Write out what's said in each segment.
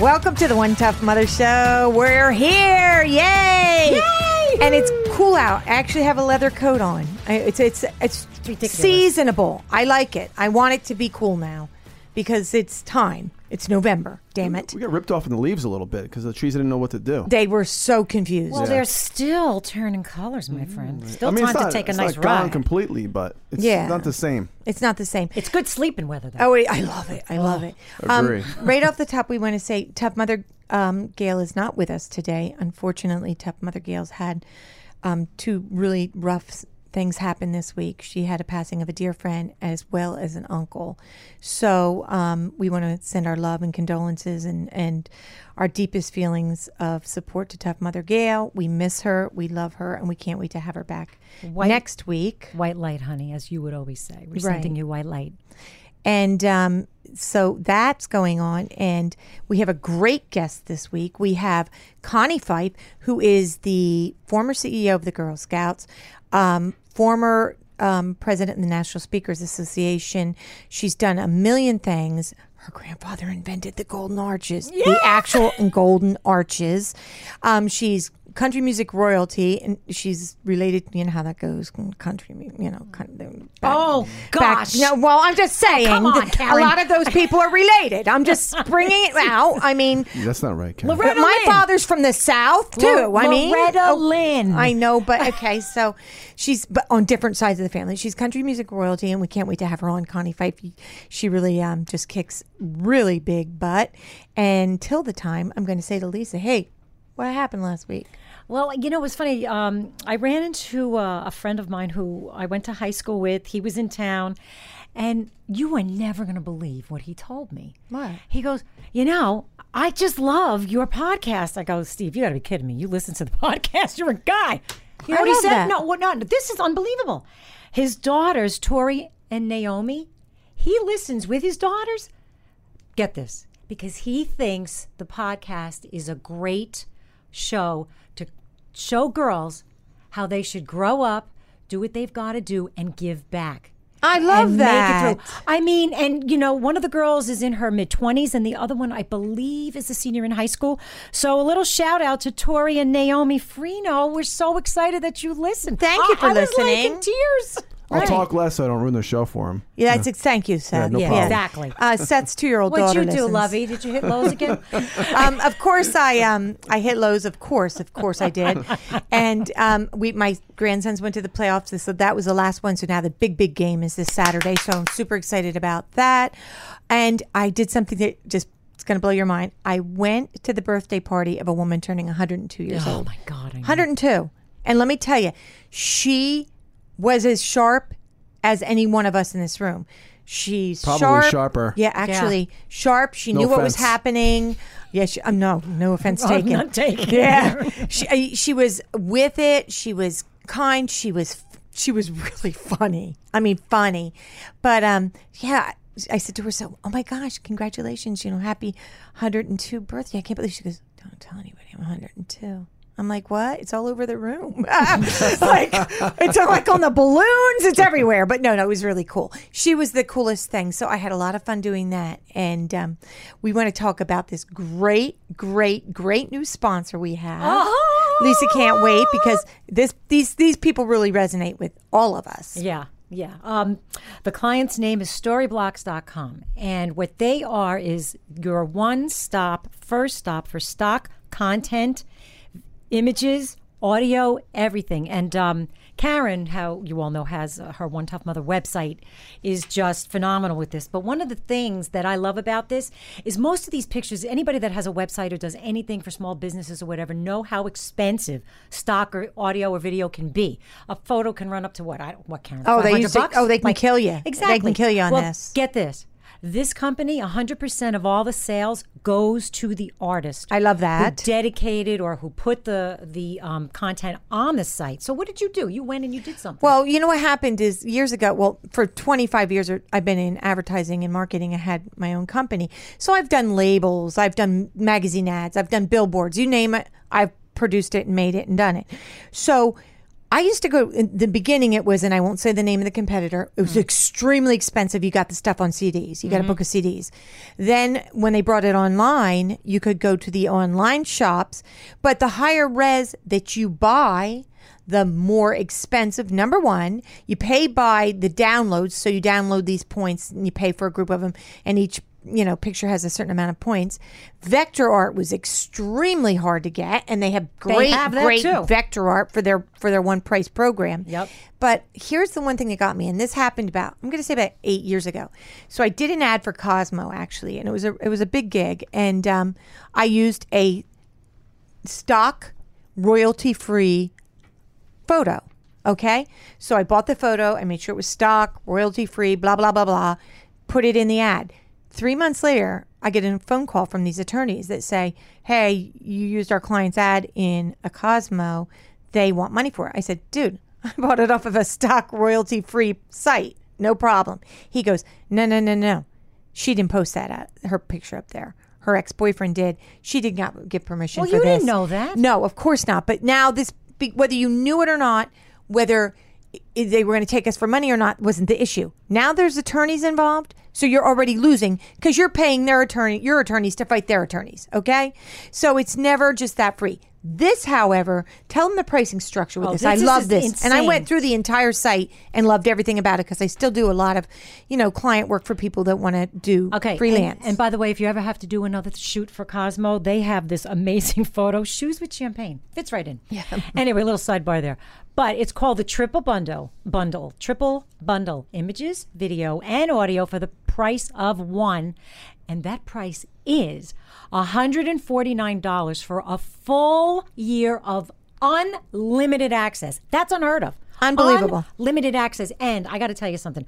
Welcome to the One Tough Mother Show. We're here. Yay! Yay! And it's cool out. I actually have a leather coat on. I- It's it's it's ridiculous. seasonable. I like it. I want it to be cool now because it's time. It's November. Damn it. We got ripped off in the leaves a little bit because the trees didn't know what to do. They were so confused. Well, they're still turning colors, my friend. Still I mean, time it's not, to take a it's nice not gone ride. completely, but it's Yeah. not the same. It's not the same. It's good sleeping weather, though. Oh, wait, I love it. I love it. Agree. Um, right off the top, we want to say Tough Mother um, Gail is not with us today. Unfortunately, Tough Mother Gail's had um, two really rough s- things happen this week. She had a passing of a dear friend as well as an uncle. So um, we want to send our love and condolences and, and our deepest feelings of support to Tough Mother Gail. We miss her. We love her. And we can't wait to have her back White- next week. White light, honey, as you would always say. We're Right. sending you white light. And um, so that's going on. And we have a great guest this week. We have Connie Pheiff, who is the former CEO of the Girl Scouts, um, former um, president of the National Speakers Association. She's done a million things. Her grandfather invented the golden arches, the actual golden arches. Um, she's country music royalty, and she's related. You know how that goes, country, you know. Kind of, Oh, gosh. no, well, I'm just saying. come on, Karen. A lot of those people are related. I'm just bringing it out. I mean, That's not right, Karen. Loretta my Lynn. father's from the South too. I mean, Loretta oh, Lynn. I know, but okay. So she's but on different sides of the family. She's country music royalty, and we can't wait to have her on. Connie Pheiff. She really um, just kicks really big butt. And till the time, I'm going to say to Lisa, "Hey, what happened last week?" Well, you know, it was funny. Um, I ran into uh, a friend of mine who I went to high school with. He was in town, and you are never going to believe what he told me. What? He goes, You know, I just love your podcast. I go, Steve, you got to be kidding me. You listen to the podcast. You're a guy. You know I what he said? that. No, what not? This is unbelievable. His daughters, Tori and Naomi, he listens with his daughters. Get this, because he thinks the podcast is a great show show girls how they should grow up, do what they've got to do, and give back. I love that. Make it through. I mean, and you know, one of the girls is in her mid 20s, and the other one, I believe, is a senior in high school. So a little shout out to Tori and Naomi Freno. We're so excited that you listened. Thank you I- for I was, like, listening. in tears. I'll talk less so I don't ruin the show for him. Yeah, that's ex- thank you, Seth. no Yeah, problem. exactly. Uh, Seth's two-year-old What'd daughter you do, listens. Lovey? Did you hit lows again? um, of course, I um, I hit lows. Of course, of course, I did. And um, we, my grandsons went to the playoffs, so that was the last one. So now the big, big game is this Saturday. So I'm super excited about that. And I did something that just it's going to blow your mind. I went to the birthday party of a woman turning 102 years old. oh my God! I know. 102. And let me tell you, she was as sharp as any one of us in this room. She's Probably sharp. sharper. Yeah, actually sharp. She No knew what was offense. happening. Yeah, she, um, no, no offense I'm taken. not taken. Yeah, she she was with it. She was kind. She was she was really funny. I mean, funny. But um, yeah. I said to her, "So, oh my gosh, congratulations! You know, happy 102 birthday! I can't believe." She goes, "Don't tell anybody I'm 102." I'm like, "What? It's all over the room. like, it's like on the balloons. It's everywhere." But no, no, it was really cool. She was the coolest thing. So I had a lot of fun doing that. And um, we want to talk about this great, great, great new sponsor we have. Lisa can't wait because this these these people really resonate with all of us. Yeah, yeah. Um, the client's name is storyblocks.com. And what they are is your one stop, first stop for stock content, images, audio, everything. And um, Karen, how you all know, has uh, her One Tough Mother website, is just phenomenal with this. But one of the things that I love about this is most of these pictures, anybody that has a website or does anything for small businesses or whatever, know how expensive stock or audio or video can be. A photo can run up to what? I don't, what Karen? Oh, they used to- bucks? oh, they can kill you. Exactly. They can kill you on Well, this. Get this. This company, 100% of all the sales goes to the artist. I love who that. dedicated or who put the the um, content on the site. So what did you do? You went and you did something. Well, you know what happened is years ago, well, for 25 years, I've been in advertising and marketing. I had my own company. So I've done labels, I've done magazine ads, I've done billboards, you name it. I've produced it and made it and done it. So I used to go in the beginning, it was, and I won't say the name of the competitor, it was mm. extremely expensive. You got the stuff on CDs, you got a mm-hmm. book of CDs. Then when they brought it online, you could go to the online shops, but the higher res that you buy, the more expensive. Number one, you pay by the downloads. So you download these points and you pay for a group of them, and each you know picture has a certain amount of points. Vector art was extremely hard to get, and they have great, have great too. vector art for their for their one price program. Yep. But here's the one thing that got me, and this happened about I'm going to say about eight years ago. So I did an ad for Cosmo actually, and it was a it was a big gig, and um, I used a stock royalty free photo. Okay. So I bought the photo. I made sure it was stock, royalty free, blah, blah, blah, blah. Put it in the ad. Three months later, I get a phone call from these attorneys that say, Hey, you used our client's ad in a Cosmo. They want money for it. I said, Dude, I bought it off of a stock royalty free site. No problem. He goes, No, no, no, no. She didn't post that, ad, her picture up there. Her ex boyfriend did. She did not give permission Well, for you this. didn't know that. No, of course not. But now this, whether you knew it or not, whether they were going to take us for money or not, wasn't the issue. Now there's attorneys involved, so you're already losing because you're paying their attorney, your attorneys to fight their attorneys. Okay, so it's never just that free. This, however, tell them the pricing structure with Oh, this. this I love this, and I went through the entire site and loved everything about it because I still do a lot of, you know, client work for people that want to do Okay. and- freelance. And, by the way, if you ever have to do another shoot for Cosmo, they have this amazing photo. Shoes with champagne. Fits right in. Yeah. Anyway, a little sidebar there. But it's called the triple bundle. Bundle. Triple bundle. Images, video, and audio for the price of one. And that price is $149 for a full year of unlimited access. That's unheard of. Unbelievable. Limited access. And I got to tell you something.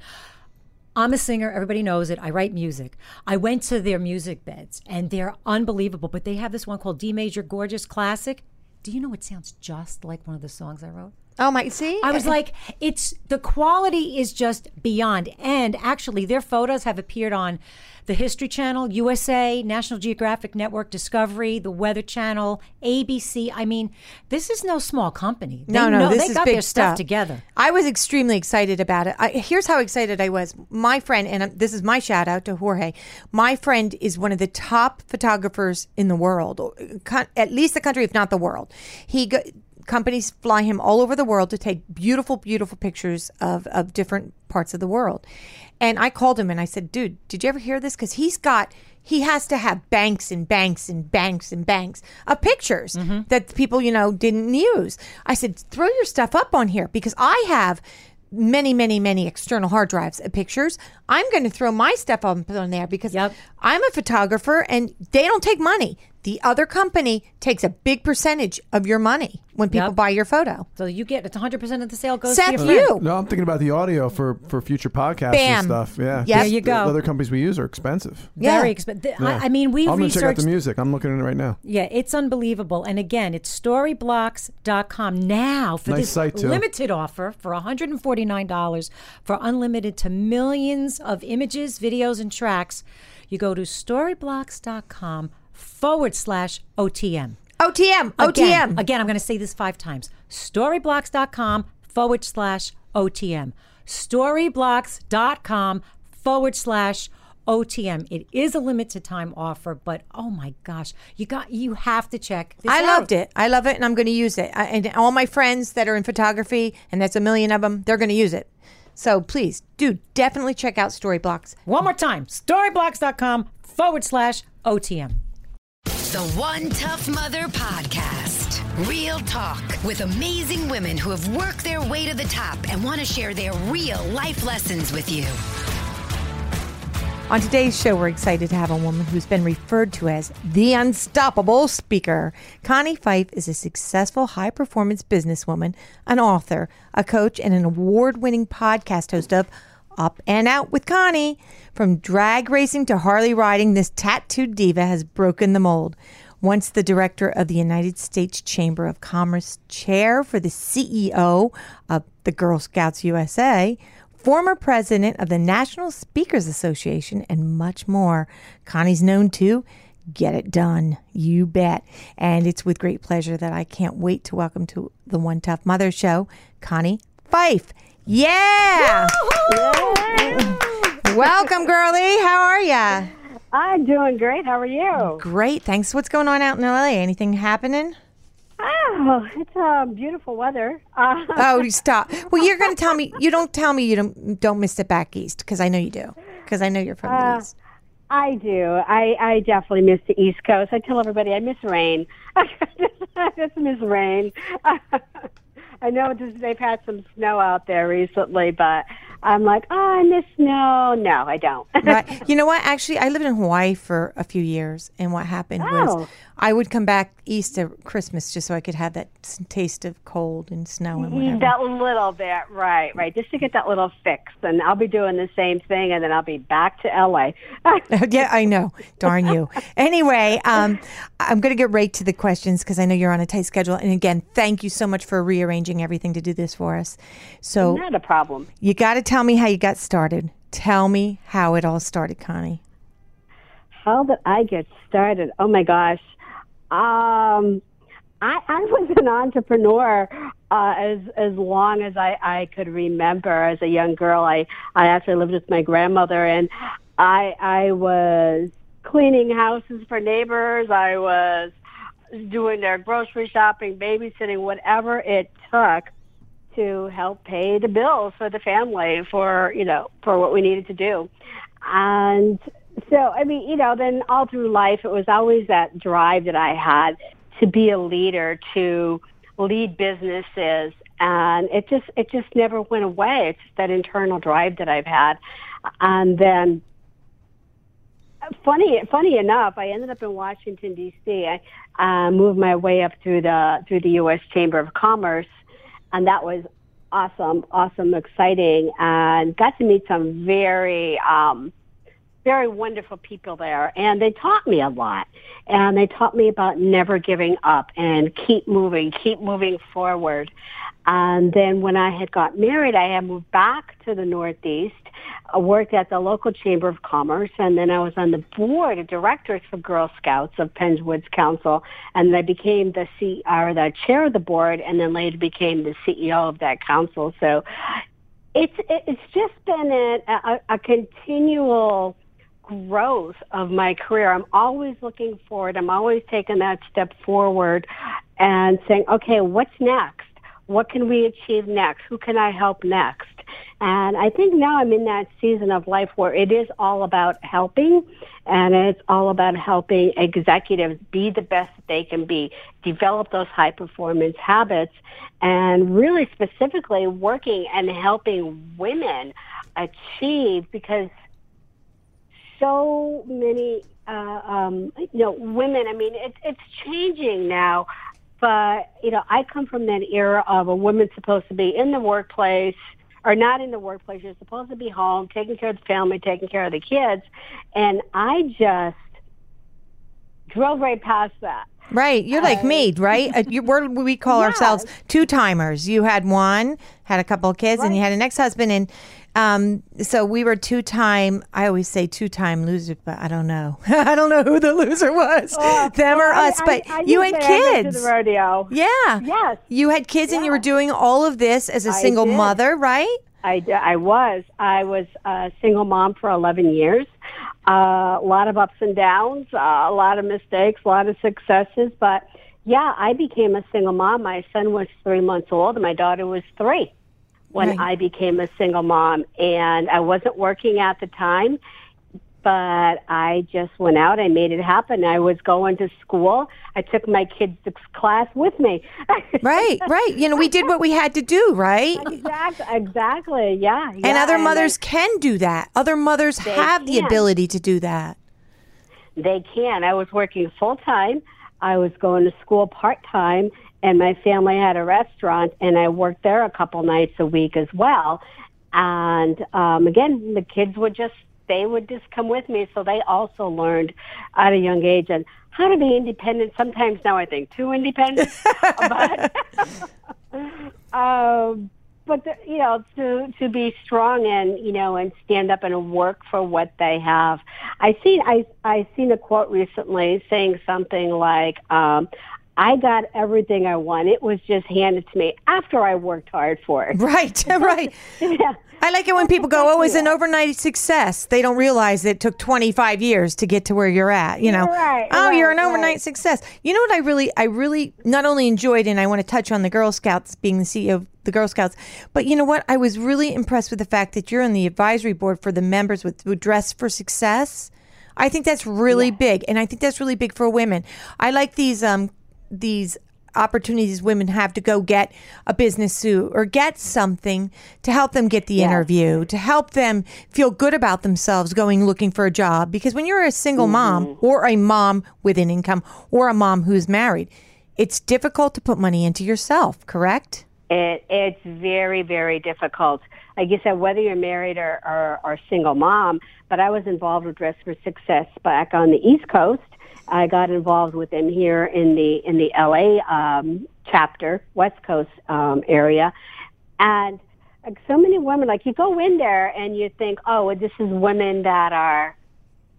I'm a singer. Everybody knows it. I write music. I went to their music beds and they're unbelievable. But they have this one called D Major Gorgeous Classic. Do you know it sounds just like one of the songs I wrote? Oh my, see, I was like, it's the quality is just beyond. And actually, their photos have appeared on the History Channel, USA, National Geographic Network, Discovery, the Weather Channel, ABC. I mean, this is no small company. They No, no, know- this they is got big their stuff stuff. together. I was extremely excited about it. I, here's how excited I was. My friend, and this is my shout out to Jorge. My friend is one of the top photographers in the world, or, uh, at least the country, if not the world. He go, companies fly him all over the world to take beautiful, beautiful pictures of of different parts of the world. And I called him and I said, "Dude, did you ever hear this? Because he's got." He has to have banks and banks and banks and banks of pictures mm-hmm. that people, you know, didn't use. I said, throw your stuff up on here because I have many, many, many external hard drives of pictures. I'm going to throw my stuff up on there because Yep. I'm a photographer and they don't take money. The other company takes a big percentage of your money when people Yep. buy your photo. So you get it's 100% of the sale goes Seth, to your friend. you. No, I'm thinking about the audio for for future podcasts Bam. and stuff. Yeah, Yep. There you go. The other companies we use are expensive. Yeah. Very expensive. Yeah. I, I mean, we I'm gonna check out researched the music. I'm looking at it right now. Yeah, it's unbelievable. And again, it's storyblocks.com now for Nice this site, too. limited offer for $149 for unlimited to millions of images, videos, and tracks. You go to storyblocks.com forward slash OTM. OTM, OTM. Again, I'm going to say this five times. Storyblocks.com forward slash OTM. Storyblocks.com forward slash OTM. It is a limited time offer, but oh my gosh, you got you have to check. I out. loved it. I love it, and I'm going to use it. I, and all my friends that are in photography, and that's a million of them, they're going to use it. So please, do definitely check out Storyblocks. One more time. Storyblocks.com forward slash OTM. The One Tough Mother Podcast. Real talk with amazing women who have worked their way to the top and want to share their real life lessons with you. On today's show, we're excited to have a woman who's been referred to as the unstoppable speaker. Connie Pheiff is a successful high performance businesswoman, an author, a coach, and an award winning podcast host of Up and out with Connie. From drag racing to Harley riding, this tattooed diva has broken the mold. Once the director of the United States Chamber of Commerce chair for the CEO of the Girl Scouts USA, former president of the National Speakers Association, and much more. Connie's known to get it done. You bet. And it's with great pleasure that I can't wait to welcome to the One Tough Mother Show, Connie Pheiff. Yeah. Welcome, girlie. How are ya? I'm doing great. How are you? Great. Thanks. What's going on out in LA? Anything happening? Oh, it's uh, beautiful weather. Uh, Oh, you stop. Well, you're going to tell me. You don't tell me you don't don't miss it back east because I know you do. Because I know you're from the east. I do. I, I definitely miss the East Coast. I tell everybody I miss rain. I just miss rain. I know they've had some snow out there recently, but I'm like, oh, I miss snow. No, I don't. right. You know what? Actually, I lived in Hawaii for a few years, and what happened Oh. was I would come back east at Christmas just so I could have that taste of cold and snow and whatever. that little bit, right, right, just to get that little fix. And I'll be doing the same thing, and then I'll be back to LA. yeah, I know. Darn you. Anyway, um, I'm going to get right to the questions because I know you're on a tight schedule. And again, thank you so much for rearranging everything to do this for us. So Not a problem. you got to tell me how you got started. Tell me how it all started, Connie. How did I get started? Oh my gosh. Um, I, I was an entrepreneur uh, as as long as I, I could remember. As a young girl, I I actually lived with my grandmother, and I I was cleaning houses for neighbors. I was doing their grocery shopping, babysitting, whatever it took to help pay the bills for the family for you know for what we needed to do and so i mean you know then all through life it was always that drive that i had to be a leader to lead businesses. And it just it just never went away. It's just that internal drive that i've had. And then funny funny enough i ended up in washington dc i uh, moved my way up through the through the us chamber of commerce. And that was awesome, awesome, exciting, and got to meet some very, um, very wonderful people there. And they taught me a lot, and they taught me about never giving up and keep moving, keep moving forward. And then when I had got married, I had moved back to the Northeast. I worked at the local Chamber of Commerce, and then I was on the board of directors for Girl Scouts of Penns Woods Council, and I became the C or the chair of the board, and then later became the CEO of that council. So it's it's just been a, a, a continual growth of my career. I'm always looking forward. I'm always taking that step forward and saying, okay, what's next? What can we achieve next? Who can I help next? And I think now I'm in that season of life where it is all about helping and it's all about helping executives be the best they can be, develop those high performance habits and really specifically working and helping women achieve because so many uh, um, you know women. I mean, it, it's changing now, but you know, I come from that era of a woman's supposed to be in the workplace or not in the workplace. You're supposed to be home, taking care of the family, taking care of the kids, and I just drove right past that. Right, you're like me, right? Uh, you, we're, we call ourselves two timers. You had one, had a couple of kids, and you had an ex husband, and um, so we were two time. I always say two time losers, but I don't know. I don't know who the loser was, them or I- us. I- But I you had to kids. the rodeo. Yeah. Yes. You had kids, and you were doing all of this as a single did. mother, right? I, I was. I was a single mom for 11 years. Uh, a lot of ups and downs, uh, a lot of mistakes, a lot of successes. But yeah, I became a single mom. My son was three months old and my daughter was three when Right. I became a single mom. And I wasn't working at the time, but I just went out. I made it happen. I was going to school. I took my kids to class with me. Right, right. You know, we did what we had to do, right? exactly. Exactly. Yeah. And yeah. other I- mothers can do that. Other mothers have the ability to do that. They can. I was working full time. I was going to school part time, and my family had a restaurant, and I worked there a couple nights a week as well. And um, again, the kids would just they would just come with me, so they also learned at a young age and how to be independent. Sometimes now I think too independent, but um, but the, you know to to be strong and you know and stand up and work for what they have. I seen I I seen a quote recently saying something like. Um, I got everything I want. It was just handed to me after I worked hard for it. Right, right. yeah. I like it when people go, "Oh, it's an overnight success." They don't realize it took 25 years to get to where you're at. You know, Right, oh, you're an overnight right. success. You know what? I really, I really not only enjoyed, and I want to touch on the Girl Scouts being the CEO of the Girl Scouts, but you know what? I was really impressed with the fact that you're on the advisory board for the members with who dress for success. I think that's really big, and I think that's really big for women. I like these um these opportunities women have to go get a business suit or get something to help them get the interview, to help them feel good about themselves going looking for a job. Because when you're a single mm-hmm. mom or a mom with an income or a mom who's married, it's difficult to put money into yourself, correct? It, it's very, very difficult. Like you said, whether you're married or, or, or single mom, but I was involved with Dress for Success back on the East Coast. I got involved with them here in the in the LA um, chapter, West Coast um, area, and like so many women, like you go in there and you think, oh, this is women that are,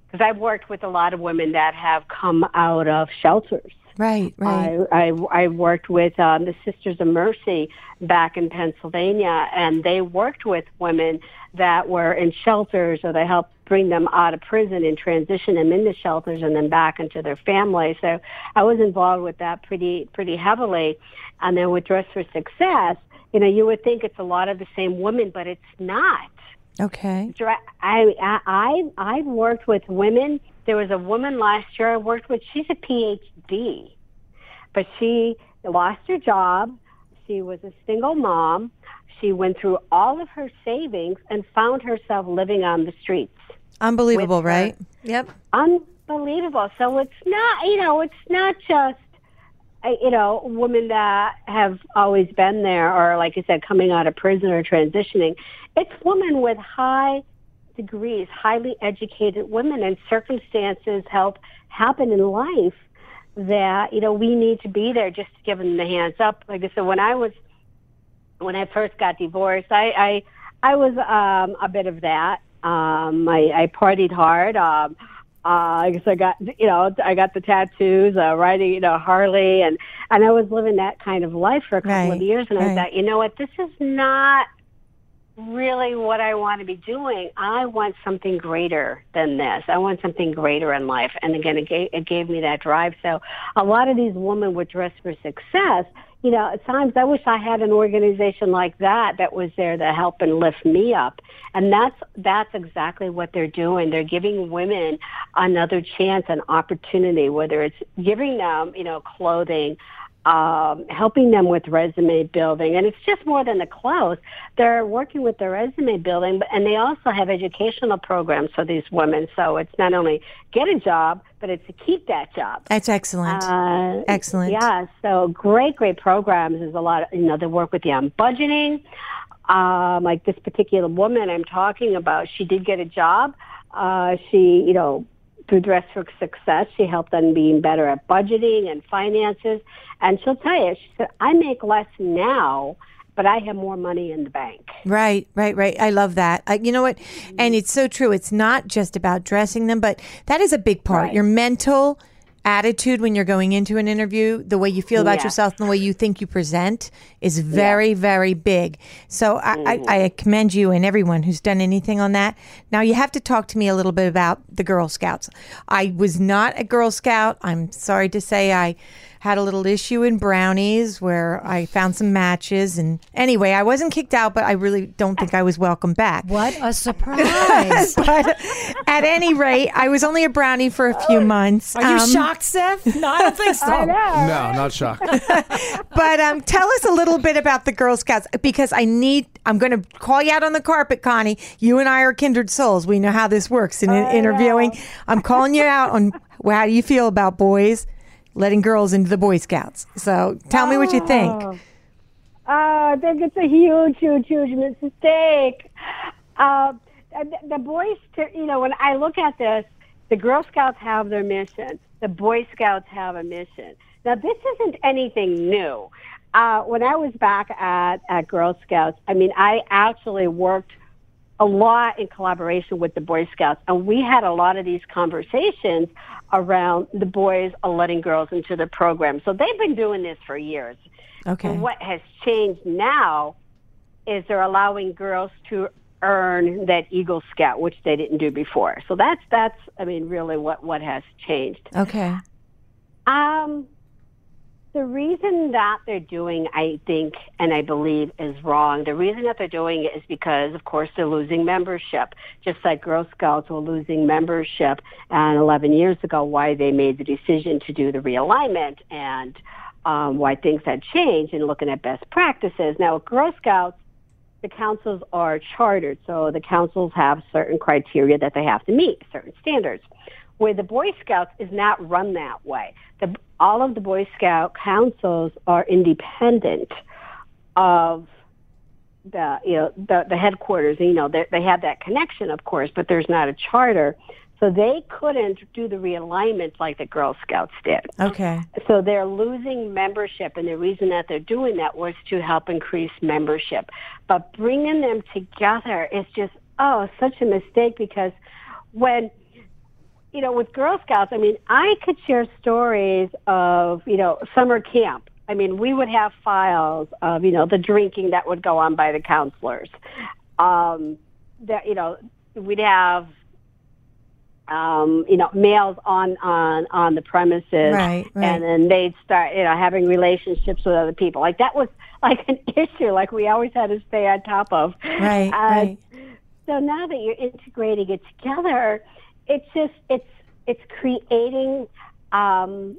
because I've worked with a lot of women that have come out of shelters. Right, right. I, I, I worked with um, the Sisters of Mercy back in Pennsylvania, and they worked with women that were in shelters, or they helped bring them out of prison and transition them into shelters and then back into their family. So I was involved with that pretty pretty heavily. And then with Dress for Success, you know, you would think it's a lot of the same women, but it's not okay. I I I've worked with women. There was a woman last year I worked with. She's a PhD, but she lost her job. She was a single mom. She went through all of her savings and found herself living on the streets. Unbelievable, right? Yep. Unbelievable. So it's not, you know, it's not just, uh, you know, women that have always been there or, like you said, coming out of prison or transitioning. It's women with high degrees, highly educated women, and circumstances help happen in life that, you know, we need to be there just to give them the hands up. Like I said, when I was, when I first got divorced, I, I, I was um, a bit of that. Um, I, I partied hard. Um, uh, I guess I got, you know, I got the tattoos, uh, riding, you know, Harley, and and I was living that kind of life for a couple Right, of years, and I thought, you know what, this is not really what I want to be doing. I want something greater than this. I want something greater in life. And again, it gave, it gave me that drive. So a lot of these women with Dress for Success, you know, at times I wish I had an organization like that that was there to help and lift me up. And that's, that's exactly what they're doing. They're giving women another chance, an opportunity, whether it's giving them, you know, clothing, um, helping them with resume building. And it's just more than the clothes. They're working with their resume building, but, and they also have educational programs for these women. So it's not only get a job, but it's to keep that job. That's excellent. Uh, Excellent. Yeah, so great, great programs. There's a lot of, you know, they work with you on budgeting. Um, like this particular woman I'm talking about, she did get a job. Uh, she, you know, through Dress for Success, she helped them being better at budgeting and finances. And she'll tell you, she said, I make less now, but I have more money in the bank. Right, right, right. I love that. I, you know what? Mm-hmm. And it's so true. It's not just about dressing them, but that is a big part. Right. Your mental attitude when you're going into an interview, the way you feel about Yeah. yourself and the way you think you present is very, very big. So I, Mm-hmm. I, I commend you and everyone who's done anything on that. Now you have to talk to me a little bit about the Girl Scouts. I was not a Girl Scout. I'm sorry to say I had a little issue in brownies where I found some matches and anyway, I wasn't kicked out, but I really don't think I was welcome back. What a surprise. But at any rate, I was only a brownie for a few months. Are you Um, shocked, Seth? No, I don't think so. No, not shocked. But um, tell us a little bit about the Girl Scouts because I need. I'm going to call you out on the carpet, Connie. You and I are kindred souls. We know how this works in interviewing. I'm calling you out on well, how do you feel about boys letting girls into the Boy Scouts? So tell me what you think. Uh, I think it's a huge, huge, huge mistake. Uh, the, the boys, you know, when I look at this, the Girl Scouts have their mission. The Boy Scouts have a mission. Now, this isn't anything new. Uh, when I was back at, at Girl Scouts, I mean, I actually worked a lot in collaboration with the Boy Scouts, and we had a lot of these conversations around the boys are letting girls into the program. So they've been doing this for years. Okay. And what has changed now is they're allowing girls to earn that Eagle Scout, which they didn't do before. So that's that's I mean really what what has changed. Okay. Um, the reason that they're doing, I think, and I believe, is wrong. The reason that they're doing it is because, of course, they're losing membership, just like Girl Scouts were losing membership. And 11 years ago, why they made the decision to do the realignment and um, why things had changed and looking at best practices. Now, with Girl Scouts, the councils are chartered, so the councils have certain criteria that they have to meet, certain standards. Where the Boy Scouts is not run that way. The, all of the Boy Scout councils are independent of the you know the, the headquarters. You know they, they have that connection, of course, but there's not a charter, so they couldn't do the realignment like the Girl Scouts did. Okay. So they're losing membership, and the reason that they're doing that was to help increase membership. But bringing them together is just oh such a mistake because when you know, with Girl Scouts, I mean, I could share stories of, you know, summer camp. I mean, we would have files of, you know, the drinking that would go on by the counselors. Um, that, you know, we'd have, um, you know, males on, on, on the premises. Right, right. And then they'd start, you know, having relationships with other people. Like that was like an issue, like we always had to stay on top of. Right, Uh, right. So now that you're integrating it together, it's just it's it's creating um,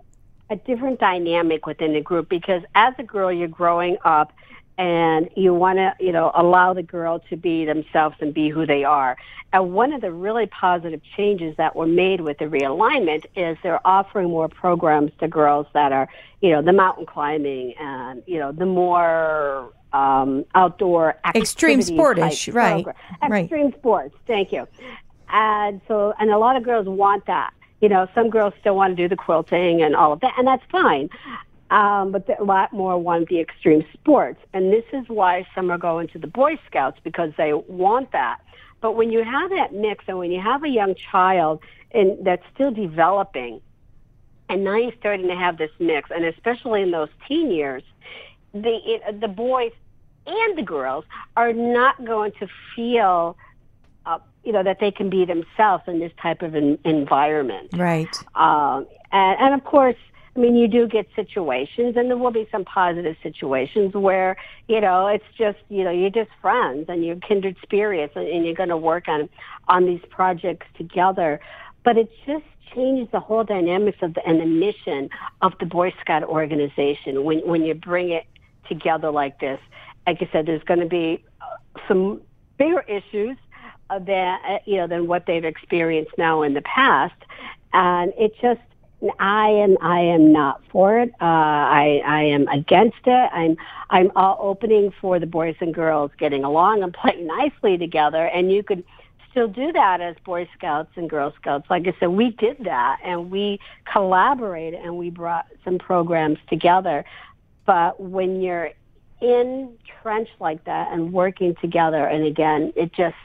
a different dynamic within the group because as a girl you're growing up and you want to you know allow the girl to be themselves and be who they are and one of the really positive changes that were made with the realignment is they're offering more programs to girls that are you know the mountain climbing and you know the more um, outdoor Extreme sportish, right, program. right. extreme sports thank you and so and a lot of girls want that. You know some girls still want to do the quilting and all of that and that's fine. Um, but a lot more want the extreme sports and this is why some are going to the boy scouts because they want that. But when you have that mix and when you have a young child and that's still developing and now you're starting to have this mix and especially in those teen years the it, the boys and the girls are not going to feel you know that they can be themselves in this type of an environment Right. um, and, and of course, I mean, you do get situations, and there will be some positive situations where you know it's just you know you're just friends and you're kindred spirits, and, and you're going to work on on these projects together. But it just changes the whole dynamics of the and the mission of the Boy Scout organization when when you bring it together like this. Like I said, there's going to be uh, some bigger issues than uh, you know than what they've experienced now in the past, and it just I am I am not for it. Uh, I I am against it. I'm I'm all opening for the boys and girls getting along and playing nicely together, and you could still do that as Boy Scouts and Girl Scouts. Like I said, we did that and we collaborated and we brought some programs together. But when you're entrenched like that and working together, and again, it just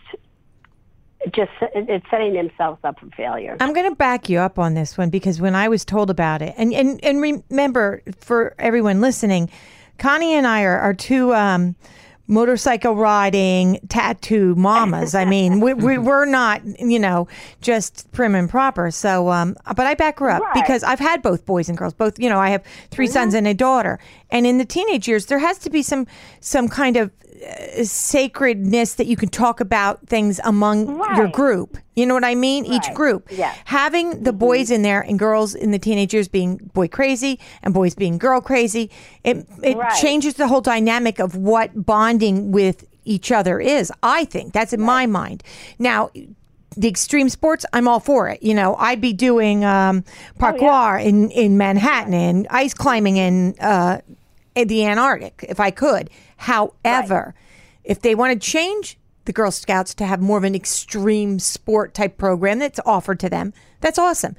just it's setting themselves up for failure. I'm going to back you up on this one because when I was told about it, and and and remember for everyone listening, Connie and I are, are two um, motorcycle riding tattoo mamas. I mean, we, we we're not you know just prim and proper. So, um, but I back her up Right. because I've had both boys and girls. Both you know, I have 3 sons and a daughter, and in the teenage years, there has to be some some kind of uh, sacredness that you can talk about things among your group. You know what I mean? Each group. Yes. Having the boys in there and girls in the teenage years being boy crazy and boys being girl crazy, it it Right. changes the whole dynamic of what bonding with each other is. I think that's in my mind. Now, the extreme sports, I'm all for it. You know, I'd be doing um, parkour in, in Manhattan and ice climbing in, uh, in the Antarctic if I could. However, if they want to change the Girl Scouts to have more of an extreme sport type program that's offered to them. That's awesome.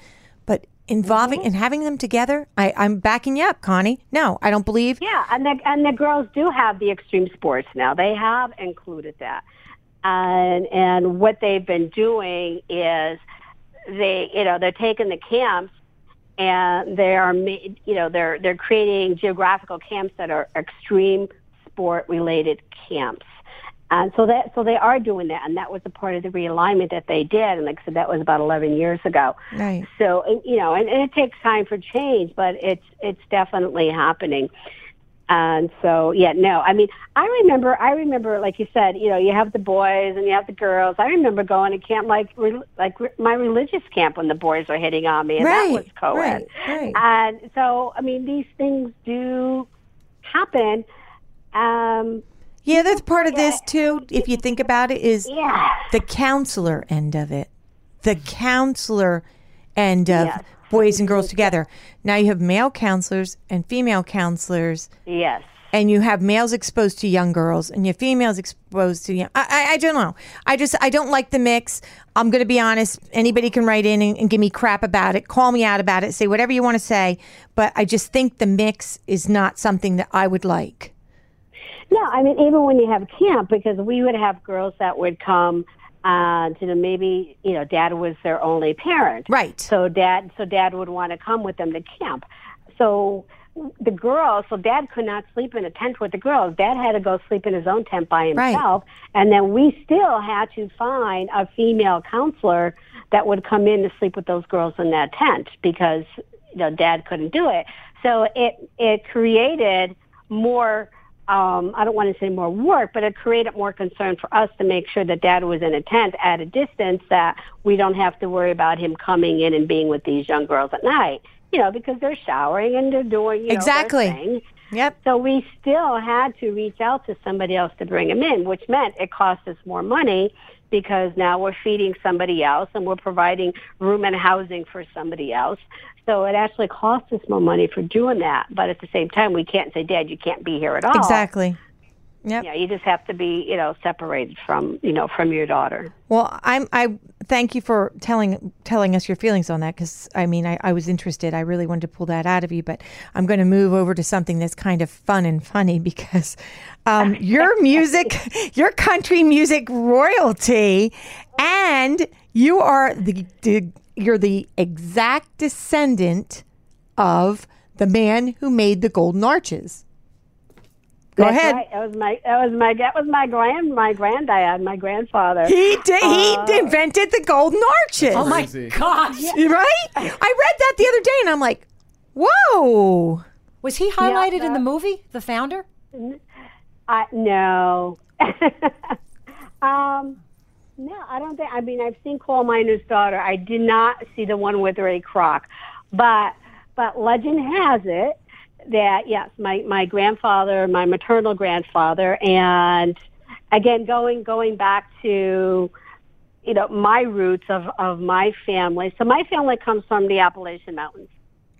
But involving mm-hmm. and having them together, I, I'm backing you up, Connie. No, I don't believe. Yeah, and the and the girls do have the extreme sports now. They have included that, and and what they've been doing is they you know they're taking the camps and they are ma- you know they're they're creating geographical camps that are extreme sport related camps. And so that so they are doing that, and that was a part of the realignment that they did. And like I said, that was about 11 years ago. Right. So and, you know, and, and it takes time for change, but it's it's definitely happening. And so, yeah, no, I mean, I remember, I remember, like you said, you know, you have the boys and you have the girls. I remember going to camp, like, re- like re- my religious camp when the boys were hitting on me, and Right, that was co-ed. right, right. And so, I mean, these things do happen. Um, Yeah, that's part of this too. If you think about it, is yeah, the counselor end of it, the counselor end of Yes. boys and girls together. Now you have male counselors and female counselors, yes. and you have males exposed to young girls, and you have females exposed to young. I, I, I don't know. I just I don't like the mix. I'm going to be honest. Anybody can write in and, and give me crap about it, call me out about it, say whatever you want to say. But I just think the mix is not something that I would like. No, I mean even when you have camp, because we would have girls that would come, and you know maybe you know dad was their only parent, Right. So dad, so dad would want to come with them to camp. So the girls, so dad could not sleep in a tent with the girls. Dad had to go sleep in his own tent by Right. himself, and then we still had to find a female counselor that would come in to sleep with those girls in that tent because you know dad couldn't do it. So it it created more um, I don't want to say more work, but it created more concern for us to make sure that dad was in a tent at a distance that we don't have to worry about him coming in and being with these young girls at night. You know, because they're showering and they're doing you know, Exactly. Yep. So we still had to reach out to somebody else to bring him in, which meant it cost us more money because now we're feeding somebody else and we're providing room and housing for somebody else. So it actually costs us more money for doing that. But at the same time, we can't say, Dad, you can't be here at all. Exactly. Yep. Yeah, you just have to be, you know, separated from, you know, from your daughter. Well, I'm. I thank you for telling telling us your feelings on that because I mean I, I was interested. I really wanted to pull that out of you, but I'm going to move over to something that's kind of fun and funny because um, your music, your country music royalty, and you are the, the you're the exact descendant of the man who made the golden arches. Go That's ahead. Right. That was my that was my that was my grand my granddad, my grandfather. He did. He Uh, invented the golden arches. Oh my Crazy. gosh. right? I read that the other day and I'm like, whoa. Was he highlighted in that- the movie, The Founder? I no. um no, I don't think I mean I've seen Coal Miner's Daughter. I did not see the one with Ray Kroc. But but legend has it that yes, my my grandfather, my maternal grandfather and again going going back to you know my roots of of my family. So my family comes from the Appalachian Mountains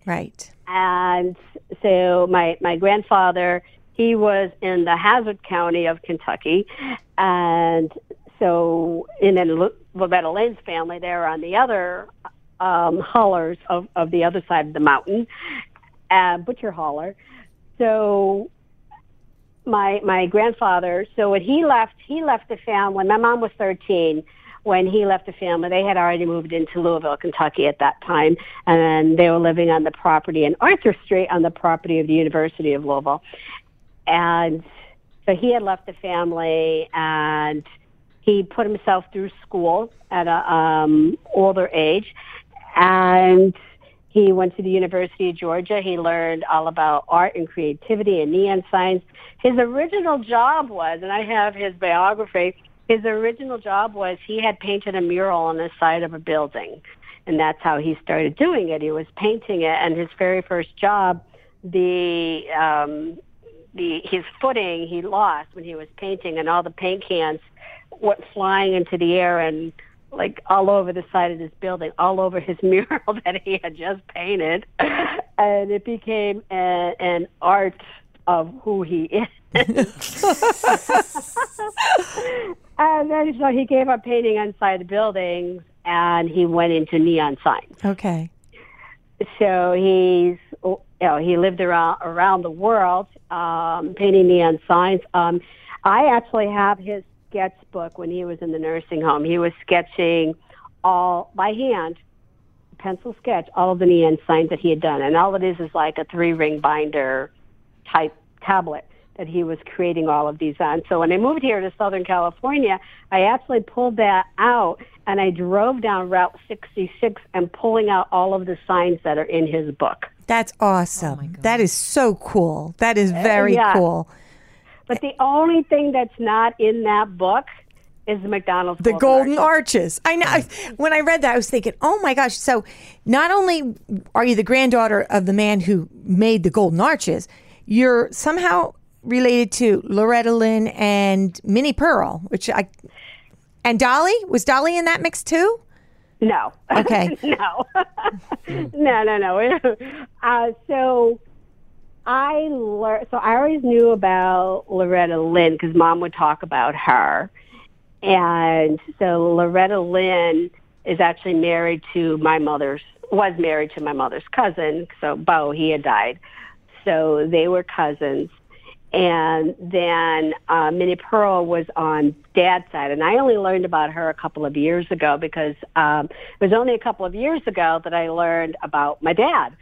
Right. and so my my grandfather he was in the Hazard County of Kentucky, and so and then Loretta Lynn's family they're on the other um, hollers of of the other side of the mountain, uh, Butcher Holler. So my my grandfather so when he left he left the family when my mom was 13 when he left the family they had already moved into louisville kentucky at that time and they were living on the property in arthur street on the property of the university of louisville and so he had left the family and he put himself through school at a um older age and he went to the University of Georgia. He learned all about art and creativity and neon signs. His original job was, and I have his biography, his original job was he had painted a mural on the side of a building. And that's how he started doing it. He was painting it, and his very first job, the um, the his footing he lost when he was painting, and all the paint cans went flying into the air and like all over the side of this building, all over his mural that he had just painted, and it became a, an art of who he is. And then so he gave up painting inside the buildings and he went into neon signs. Okay. So he's, you know, he lived around around the world um, painting neon signs. Um, I actually have his sketchbook when he was in the nursing home. He was sketching all by hand, pencil sketch, all of the neon signs that he had done, and all it is is like a three ring binder type tablet that he was creating all of these on. So when I moved here to Southern California, I actually pulled that out and I drove down Route 66 and pulling out all of the signs that are in his book. That's awesome. Oh that is so cool. That is uh, very yeah. cool. But the only thing that's not in that book is the McDonald's The golden Arches. arches. I know. I, when I read that, I was thinking, oh my gosh. So not only are you the granddaughter of the man who made the golden arches, you're somehow related to Loretta Lynn and Minnie Pearl, which I. And Dolly? Was Dolly in that mix too? No. Okay. no. no, no, no. Uh, so I learned, so I always knew about Loretta Lynn because mom would talk about her. And so Loretta Lynn is actually married to my mother's, was married to my mother's cousin. So Bo, he had died. So they were cousins. And then uh, Minnie Pearl was on dad's side. And I only learned about her a couple of years ago because um, it was only a couple of years ago that I learned about my dad.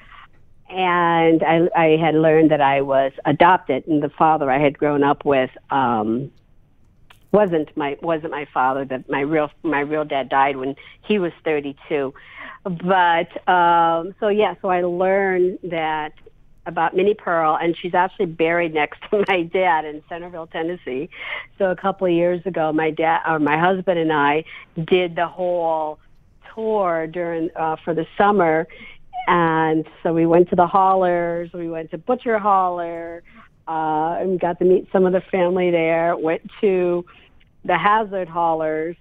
And I, I had learned that I was adopted, and the father I had grown up with um, wasn't my wasn't my father. That my real my real dad died when he was 32. But um, so yeah, so I learned that about Minnie Pearl, and she's actually buried next to my dad in Centerville, Tennessee. So a couple of years ago, my dad or my husband and I did the whole tour during uh, for the summer, and so we went to the haulers, we went to Butcher Holler, uh, and got to meet some of the family there. Went to the Hazard Haulers.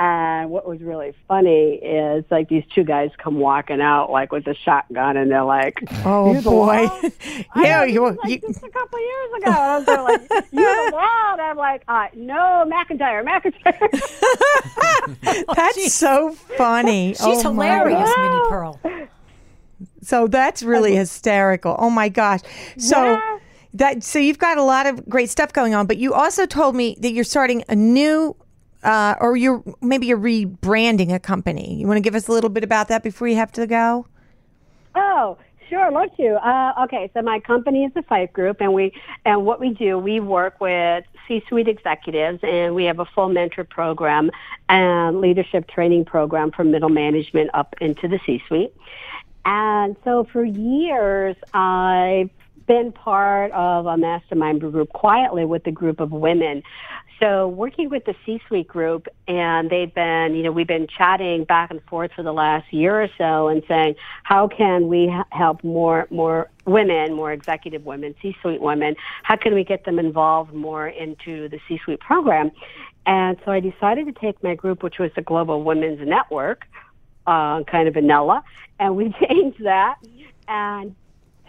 And what was really funny is like these two guys come walking out like with a shotgun and they're like, Oh "You the boy. wild?" Yeah, know, you, this was, like, you, just a couple of years ago. And I was there like, you're the wild. I'm like, uh, no, McIntyre, McIntyre. that's so funny. She's Oh, hilarious, God. Minnie Pearl. So that's really hysterical. Oh my gosh. So Yeah. that so you've got a lot of great stuff going on, but you also told me that you're starting a new uh, or you're maybe you're rebranding a company. You want to give us a little bit about that before you have to go? Oh, sure, love to. Uh, okay, so my company is the Pheiff Group, and we and what we do, we work with C-suite executives, and we have a full mentor program and leadership training program for middle management up into the C-suite. And so for years, I've been part of a mastermind group quietly with a group of women. So working with the C-suite group and they've been, you know, we've been chatting back and forth for the last year or so and saying, how can we help more, more women, more executive women, C-suite women? How can we get them involved more into the C-suite program? And so I decided to take my group, which was the Global Women's Network, uh, kind of vanilla, and we changed that and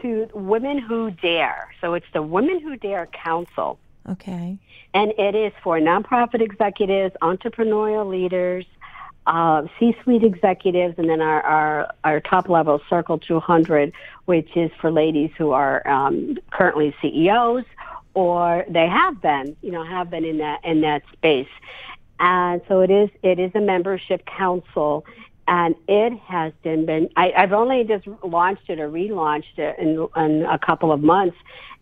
to Women Who Dare. So it's the Women Who Dare Council. Okay. And it is for nonprofit executives, entrepreneurial leaders, uh, C-suite executives, and then our, our, our top level Circle 200, which is for ladies who are um, currently CEOs or they have been, you know, have been in that in that space. And so it is it is a membership council, and it has been been. I, I've only just launched it or relaunched it in, in a couple of months,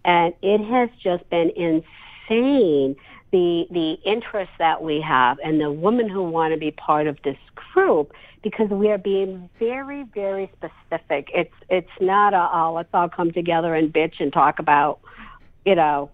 and it has just been insane. The the interest that we have, and the women who want to be part of this group, because we are being very very specific. It's it's not a oh, let's all come together and bitch and talk about, you know,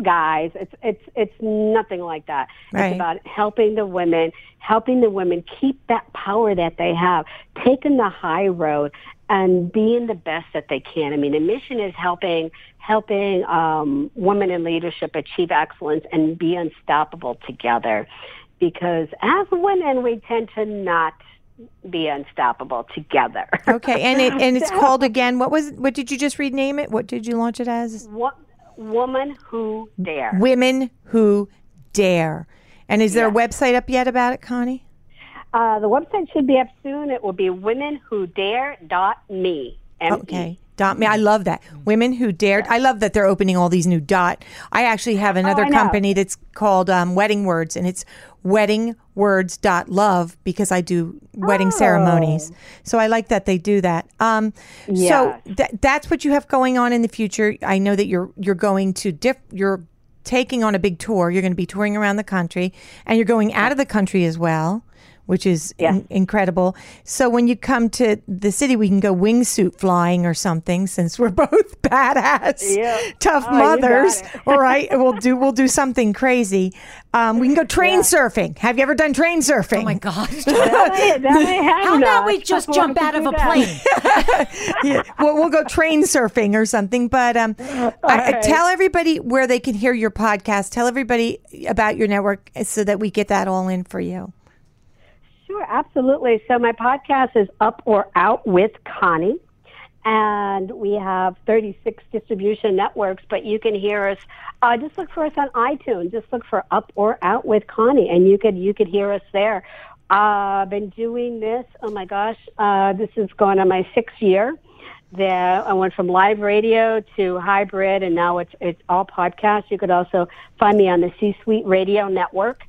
guys. It's it's it's nothing like that. Right. It's about helping the women, helping the women keep that power that they have, taking the high road and being the best that they can. I mean, the mission is helping helping um, women in leadership achieve excellence and be unstoppable together. Because as women, we tend to not be unstoppable together. Okay. And it and it's called again. What was what did you just rename it? What did you launch it as? Wo- woman who dare. Women who dare. And is there a website up yet about it, Connie? Uh, the website should be up soon. It will be womenwhodare.me. M-E. Okay. Dot me. I love that. Women who dared. I love that they're opening all these new dot. I actually have another Oh, company that's called um, Wedding Words, and it's weddingwords.love because I do wedding Oh. ceremonies. So I like that they do that. Um, So th- that's what you have going on in the future. I know that you're you're going to diff. You're taking on a big tour. You're going to be touring around the country, and you're going out of the country as well. Which is Yeah. in- incredible. So when you come to the city, we can go wingsuit flying or something. Since we're both badass, Yeah. tough Oh, mothers. it. All right, we'll do we'll do something crazy. Um, we can go train surfing. Have you ever done train surfing? Oh my gosh. That I, that I How about we just I jump out of a that. plane? yeah, well, we'll go train surfing or something. But um, I, right. tell everybody where they can hear your podcast. Tell everybody about your network so that we get that all in for you. Sure, absolutely. So my podcast is Up or Out with Connie. And we have 36 distribution networks, but you can hear us. Uh, just look for us on iTunes. Just look for Up or Out with Connie, and you could you could hear us there. Uh, I've been doing this. Oh my gosh, uh, this is going on my sixth year. There, I went from live radio to hybrid, and now it's it's all podcasts. You could also find me on the C Suite Radio Network.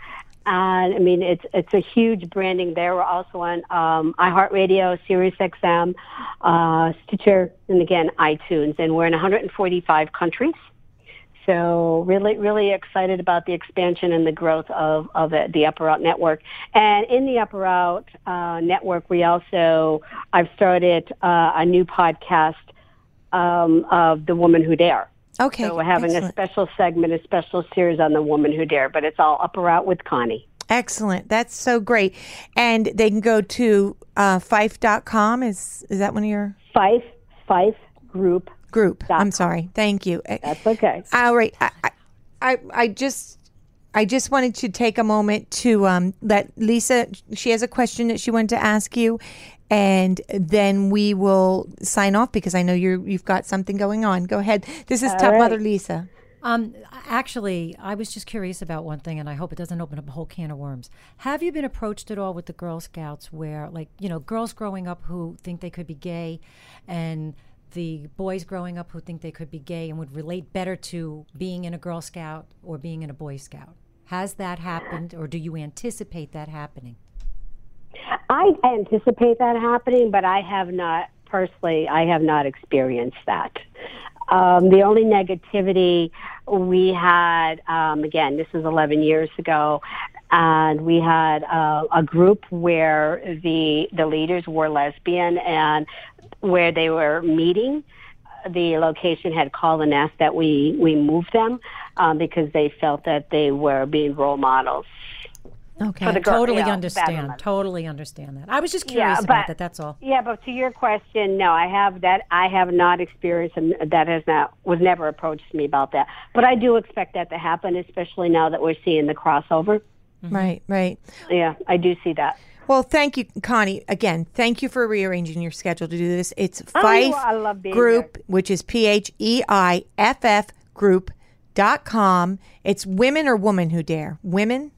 And I mean, it's it's a huge branding there. We're also on um, iHeartRadio, SiriusXM, uh, Stitcher, and again iTunes. And we're in 145 countries. So really, really excited about the expansion and the growth of, of it, the Up or Out Network. And in the Up or Out uh, Network, we also, I've started uh, a new podcast um, of The Woman Who Dare. Okay, So we're having a special segment, a special series on The Woman Who Dare, but it's all up or Out with Connie. Excellent. That's so great. And they can go to uh, pheiff.com. Is is that one of your Pheiff, Pheiff Group. group? I'm sorry. Thank you. That's okay. All right. I, I, I, I just. I just wanted to take a moment to um, let Lisa. She has a question that she wanted to ask you, and then we will sign off because I know you're you've got something going on. Go ahead. This is Tough right. Mother Lisa. Um, actually, I was just curious about one thing, and I hope it doesn't open up a whole can of worms. Have you been approached at all with the Girl Scouts, where, like, you know, girls growing up who think they could be gay, and the boys growing up who think they could be gay and would relate better to being in a Girl Scout or being in a Boy Scout? Has that happened, or do you anticipate that happening? I anticipate that happening, but I have not personally. I have not experienced that. Um, the only negativity we had, um, again, this was 11 years ago, and we had uh, a group where the the leaders were lesbian, and where they were meeting, the location had called and asked that we we move them um, because they felt that they were being role models. Okay. For the girl- Totally you know, understand. Totally understand that. I was just curious Yeah, about that. That's all. Yeah, but to your question, no, I have that. I have not experienced, and that has not was never approached me about that. But I do expect that to happen, especially now that we're seeing the crossover. Right. Right. Yeah, I do see that. Well, thank you, Connie. Again, thank you for rearranging your schedule to do this. It's Oh, Pheiff I love being Group, which is P H E I F F Group dot com. It's women or woman who dare. Women?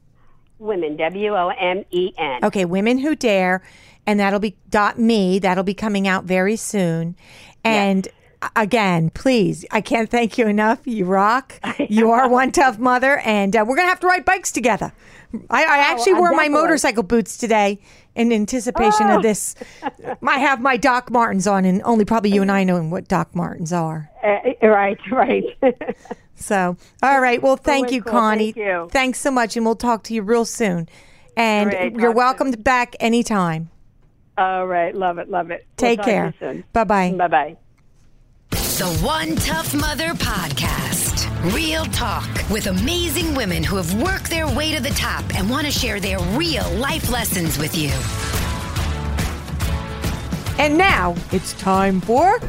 Women, W O M E N. Okay, women who dare. And that'll be dot me. That'll be coming out very soon. And a- again, please, I can't thank you enough. You rock. You are one tough mother. And uh, we're going to have to ride bikes together. I, I actually uh, wore my motorcycle boots today in anticipation of this. I have my Doc Martens on, and only probably you and I know what Doc Martens are. Uh, right, right. So, all right. Well, thank you, cool. Connie. Thank you. Thanks so much, and we'll talk to you real soon. And Great. you're Talk welcome back anytime. All right, love it, love it. Take care. Bye bye. Bye bye. The One Tough Mother Podcast. Real talk with amazing women who have worked their way to the top and want to share their real life lessons with you. And now it's time for.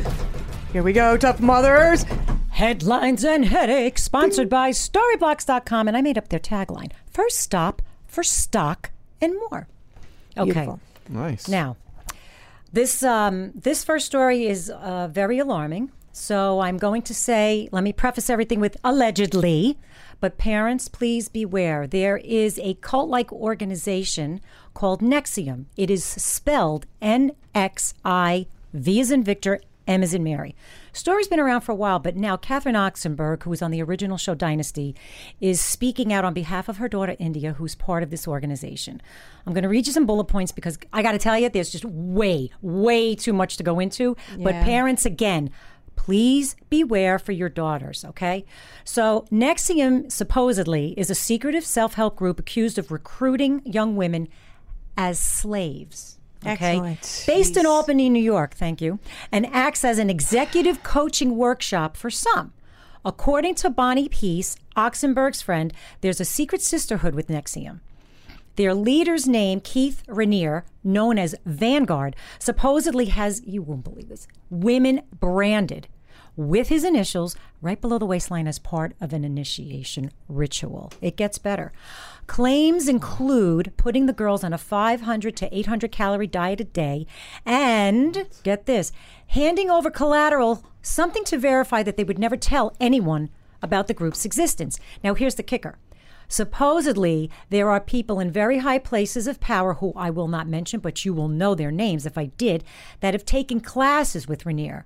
Here we go, tough mothers. Headlines and Headaches, sponsored by Storyblocks.com. And I made up their tagline First stop for stock and more. Okay. Beautiful. Nice. Now, this, um, this first story is uh, very alarming. So I'm going to say, let me preface everything with allegedly, but parents, please beware. There is a cult like organization called NXIVM. It is spelled N X I V as in Victor, M as in Mary. Story's been around for a while, but now Catherine Oxenberg, who was on the original show Dynasty, is speaking out on behalf of her daughter India, who's part of this organization. I'm going to read you some bullet points because I got to tell you, there's just way, way too much to go into. But parents, again, please beware for your daughters, okay? So, NXIVM supposedly is a secretive self help group accused of recruiting young women as slaves. Okay. Excellent. Based in Albany, New York, thank you, and acts as an executive coaching workshop for some. According to Bonnie Piesse, Oxenberg's friend, there's a secret sisterhood with NXIVM. Their leader's name, Keith Raniere, known as Vanguard, supposedly has, you won't believe this, women branded with his initials right below the waistline as part of an initiation ritual. It gets better. Claims include putting the girls on a 500 to 800 calorie diet a day and, get this, handing over collateral, something to verify that they would never tell anyone about the group's existence. Now, here's the kicker. Supposedly, there are people in very high places of power who I will not mention, but you will know their names if I did, that have taken classes with Raniere.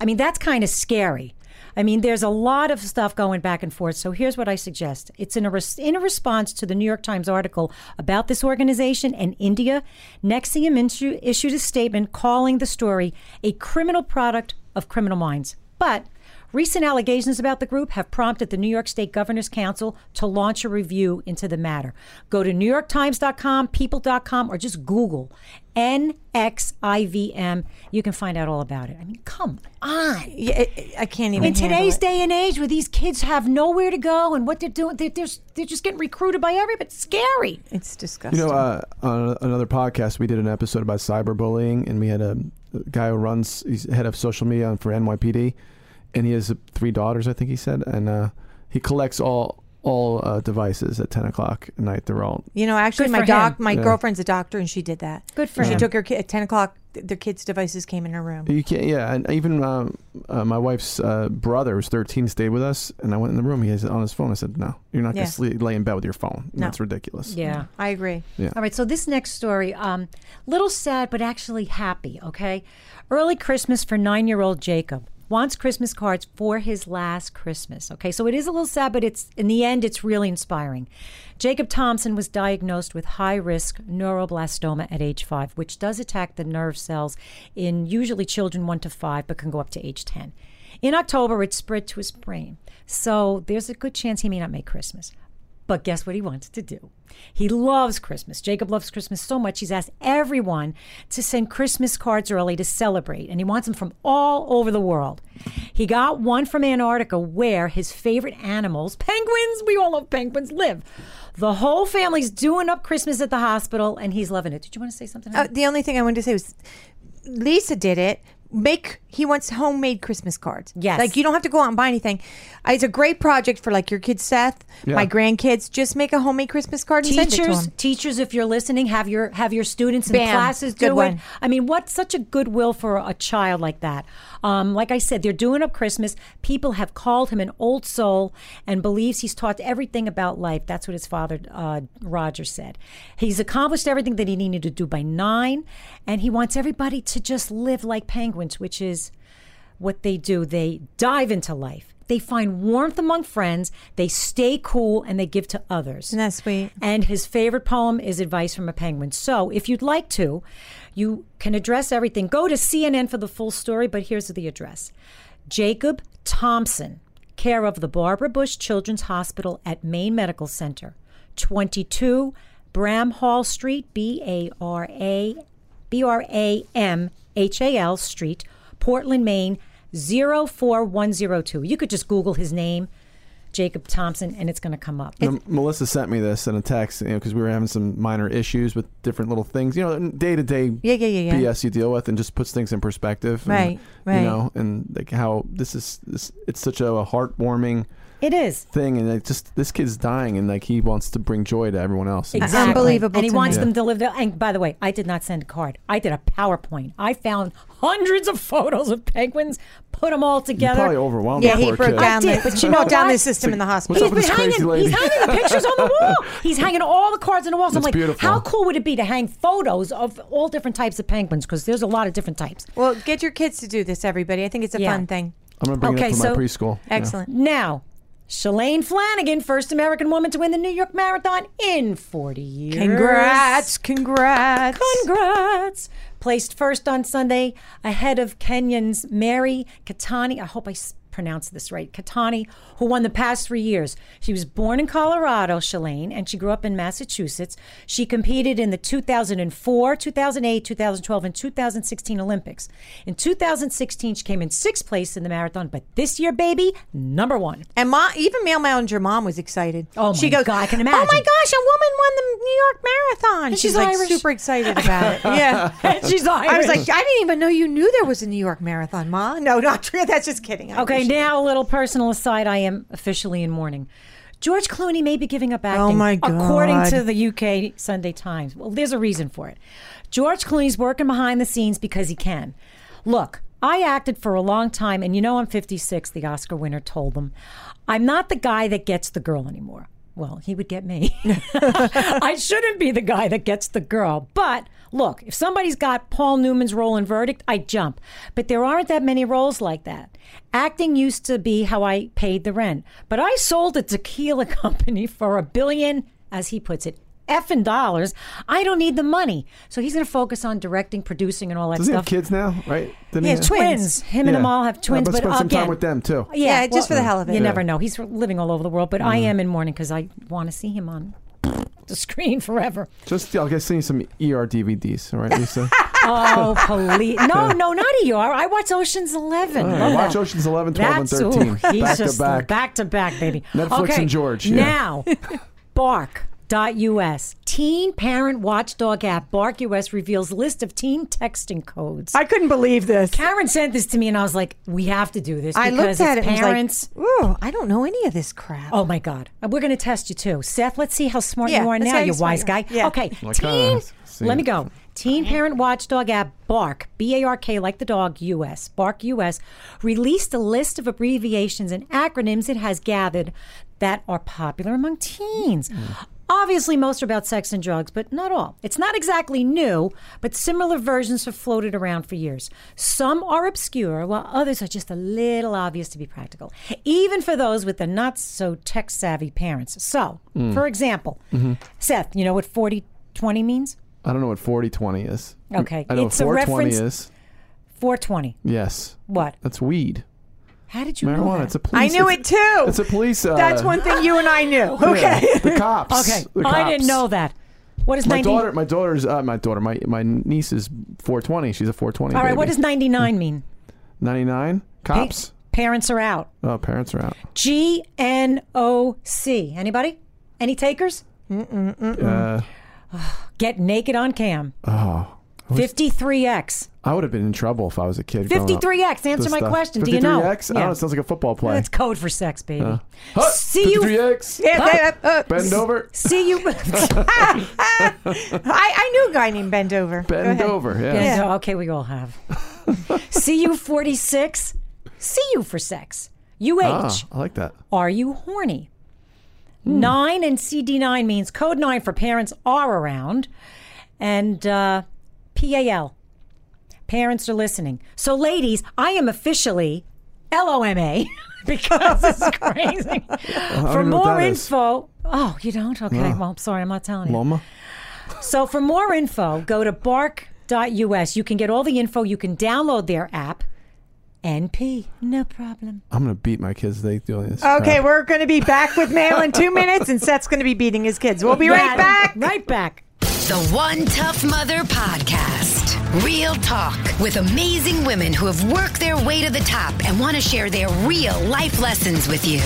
I mean, that's kind of scary. I mean, there's a lot of stuff going back and forth. So here's what I suggest. It's in a, res- in a response to the New York Times article about this organization and India. NXIVM issue- issued a statement calling the story a criminal product of criminal minds. But recent allegations about the group have prompted the New York State Governor's Council to launch a review into the matter. Go to NewYorkTimes.com, People.com, or just Google NXIVM. You can find out all about it. I mean, come on. Yeah, it- it- I can't even. In handle today's it. day and age, where these kids have nowhere to go and what they're doing, they're, they're, they're just getting recruited by everybody. It's scary. it's disgusting. You know, uh, on another podcast, we did an episode about cyberbullying, and we had a, a guy who runs, he's head of social media for NYPD, and he has three daughters, I think he said, and uh, he collects all all uh, devices at ten o'clock at night. They're all You know, actually, Good my for doc, him. my Yeah. girlfriend's a doctor, and she did that. Good for She him. took her kid at ten o'clock. th- Their kids' devices came in her room. You can't, yeah. And even uh, uh, my wife's uh, brother, who's 13, stayed with us, and I went in the room. He has it on his phone. I said, "No, you're not Yeah. going to sleep, lay in bed with your phone. No. That's ridiculous." Yeah. I agree. Yeah. All right, so this next story, um, little sad but actually happy. Okay, early Christmas for nine-year-old Jacob wants Christmas cards for his last Christmas. Okay, so it is a little sad, but it's in the end, it's really inspiring. Jacob Thompson was diagnosed with high-risk neuroblastoma at age five, which does attack the nerve cells in usually children one to five, but can go up to age ten. In October, it spread to his brain, so there's a good chance he may not make Christmas. But guess what he wants to do? He loves Christmas. Jacob loves Christmas so much, he's asked everyone to send Christmas cards early to celebrate, and he wants them from all over the world. He got one from Antarctica where his favorite animals, penguins, we all love penguins, live. The whole family's doing up Christmas at the hospital, and he's loving it. Did you want to say something? Uh, the only thing I wanted to say was Lisa did it. Make he wants homemade Christmas cards. Yes. like you don't have to go out and buy anything. Uh, It's a great project for like your kids, Seth, Yeah. my grandkids. Just make a homemade Christmas card and send it to teachers them. teachers if you're listening have your have your students in Bam. classes Good do one. it i mean what's such a goodwill for a child like that um, like i said they're doing up christmas people have called him an old soul and believes he's taught everything about life that's what his father uh, roger said he's accomplished everything that he needed to do by nine and he wants everybody to just live like penguins which is what they do. They dive into life. They find warmth among friends. They stay cool and they give to others. Isn't that sweet? And his favorite poem is Advice from a Penguin. So if you'd like to, you can address everything. Go to CNN for the full story, but here's the address Jacob Thompson, care of the Barbara Bush Children's Hospital at Maine Medical Center, 22 Bramhall Street, B A R A B R A M H A L Street, Portland, Maine 04102. You could just Google his name, Jacob Thompson, and it's going to come up. You know, Melissa sent me this in a text, you know, because we were having some minor issues with different little things, you know, day to day Yeah, yeah, yeah, yeah. BS you deal with, and just puts things in perspective. and, Right, right. You know, and like how this is, this, it's such a heartwarming It is. thing, and like just this kid's dying, and like he wants to bring joy to everyone else. And- Exactly. unbelievable And he to wants me. them to live. The, and by the way, I did not send a card. I did a PowerPoint. I found hundreds of photos of penguins, put them all You together. probably overwhelmed. Yeah, the he poor broke kid. down did, the, but you know broke down what? the system in the hospital. What's up with He's this crazy hanging, lady? he's hanging the pictures on the wall. He's hanging all the cards on the walls. I'm like, beautiful. how cool would it be to hang photos of all different types of penguins? Because there's a lot of different types. Well, get your kids to do this, everybody. I think it's a Yeah. fun thing. I'm gonna bring Okay, it up for my so- preschool. Yeah. Excellent. Now, Shalane Flanagan, first American woman to win the New York Marathon in 40 years. Congrats. Congrats. Congrats! Placed first on Sunday ahead of Kenyans Mary Keitany. I hope I pronounced this right. Keitany, who won the past three years. She was born in Colorado, Shalane, and she grew up in Massachusetts. She competed in the 2004, 2008, 2012, and 2016 Olympics. In 2016, she came in sixth place in the marathon, but this year, baby, number one. And mom, even Mail Messenger mom was excited. Oh, she my goes, God, I can imagine. Oh my gosh, a woman won the New York Marathon. And she's, she's like Irish. super excited about it. Yeah. She's Irish. I was like, I didn't even know you knew there was a New York Marathon, Ma. No, not true. That's just kidding. I Okay, now a little personal aside. I am officially in mourning. George Clooney may be giving up oh acting. Oh, my God. According to the UK Sunday Times. Well, there's a reason for it. George Clooney's working behind the scenes because he can. Look, I acted for a long time, and you know I'm 56, the Oscar winner told them. I'm not the guy that gets the girl anymore. Well, he would get me. I shouldn't be the guy that gets the girl. But look, if somebody's got Paul Newman's role in Verdict, I jump. But there aren't that many roles like that. Acting used to be how I paid the rent. But I sold a tequila company for a billion, as he puts it, effing dollars. I don't need the money. So he's going to focus on directing, producing, and all that Does he stuff. have kids now? Right? Didn't He he has have- twins. Him and Yeah. Amal have twins, Uh, but but spend some again, time with them too. Yeah, just for the hell of it. You Yeah. never know. He's living all over the world, but I am in mourning because I want to see him on the screen forever. Just I'll get send you some ER DVDs. All right, Lisa. Oh, police! No, no, not ER. I watch Ocean's Eleven. All right, Love watch that. Oceans 11, 12, That's and 13. ooh, he's back just to back. back to back, baby. Netflix okay, and George, yeah. Now, Bark.us, teen parent watchdog app. Bark US reveals list of teen texting codes. I couldn't believe this. Karen sent this to me, and I was like, "We have to do this I because looked at it's it and parents." was like, "Ooh, I don't know any of this crap." Oh my God. And We're going to test you too. Seth, let's see how smart Yeah, you are let's see now, how you smart wise you guy. Yeah. Okay. Like, Teen, uh, see. let me go. Teen Parent Watchdog app Bark, B A R K, like the dog, US, Bark US, released a list of abbreviations and acronyms it has gathered that are popular among teens. Obviously, most are about sex and drugs, but not all. It's not exactly new, but similar versions have floated around for years. Some are obscure, while others are just a little obvious to be practical, even for those with the not so tech savvy parents. So, mm. for example, mm-hmm. Seth, you know what 40 20 means? I don't know what 4020 is. Okay, I know it's a what 420 reference- is. 420. Yes. What? That's weed. How did you know Marijuana. that? It's a police. I knew it's- it too. It's a police. Uh, That's one thing you and I knew. yeah, Okay. the cops. Okay, The cops. I didn't know that. What is My 90? daughter, my daughter's, uh, my daughter, my my niece is 420. She's a 420. All right, what does 99 mean? 99? Cops. Parents are out. Oh, parents are out. G N O C. Anybody? Any takers? Mm mm mm Uh, Get naked on cam. oh, 53X. I would have been in trouble if I was a kid. 53X. Answer my stuff. question. Do you know? 53X? I don't know. It sounds like a football play. That's code for sex, baby. Huh? See you. 53X. Yeah, they- uh, Bend over. See you. I, I knew a guy named Bend Over. Bend over. Yeah. Yeah, Okay, we all have. See you 46. See you for sex. UH. Ah, I like that. Are you horny? Nine and CD9 means code nine for parents are around. And uh, PAL, parents are listening. So, ladies, I am officially LOMA because this is crazy. For even know what more that is. info, oh, you don't? Okay, well, I'm sorry, I'm not telling you. Loma. So for more info, go to bark.us. You can get all the info. You can download their app. NP, no problem. I'm gonna beat my kids. They doing this. Okay, crap. we're going to be back with mail in two minutes, and Seth's going to be beating his kids. We'll be right back. Right back. The One Tough Mother Podcast. Real talk with amazing women who have worked their way to the top and want to share their real life lessons with you.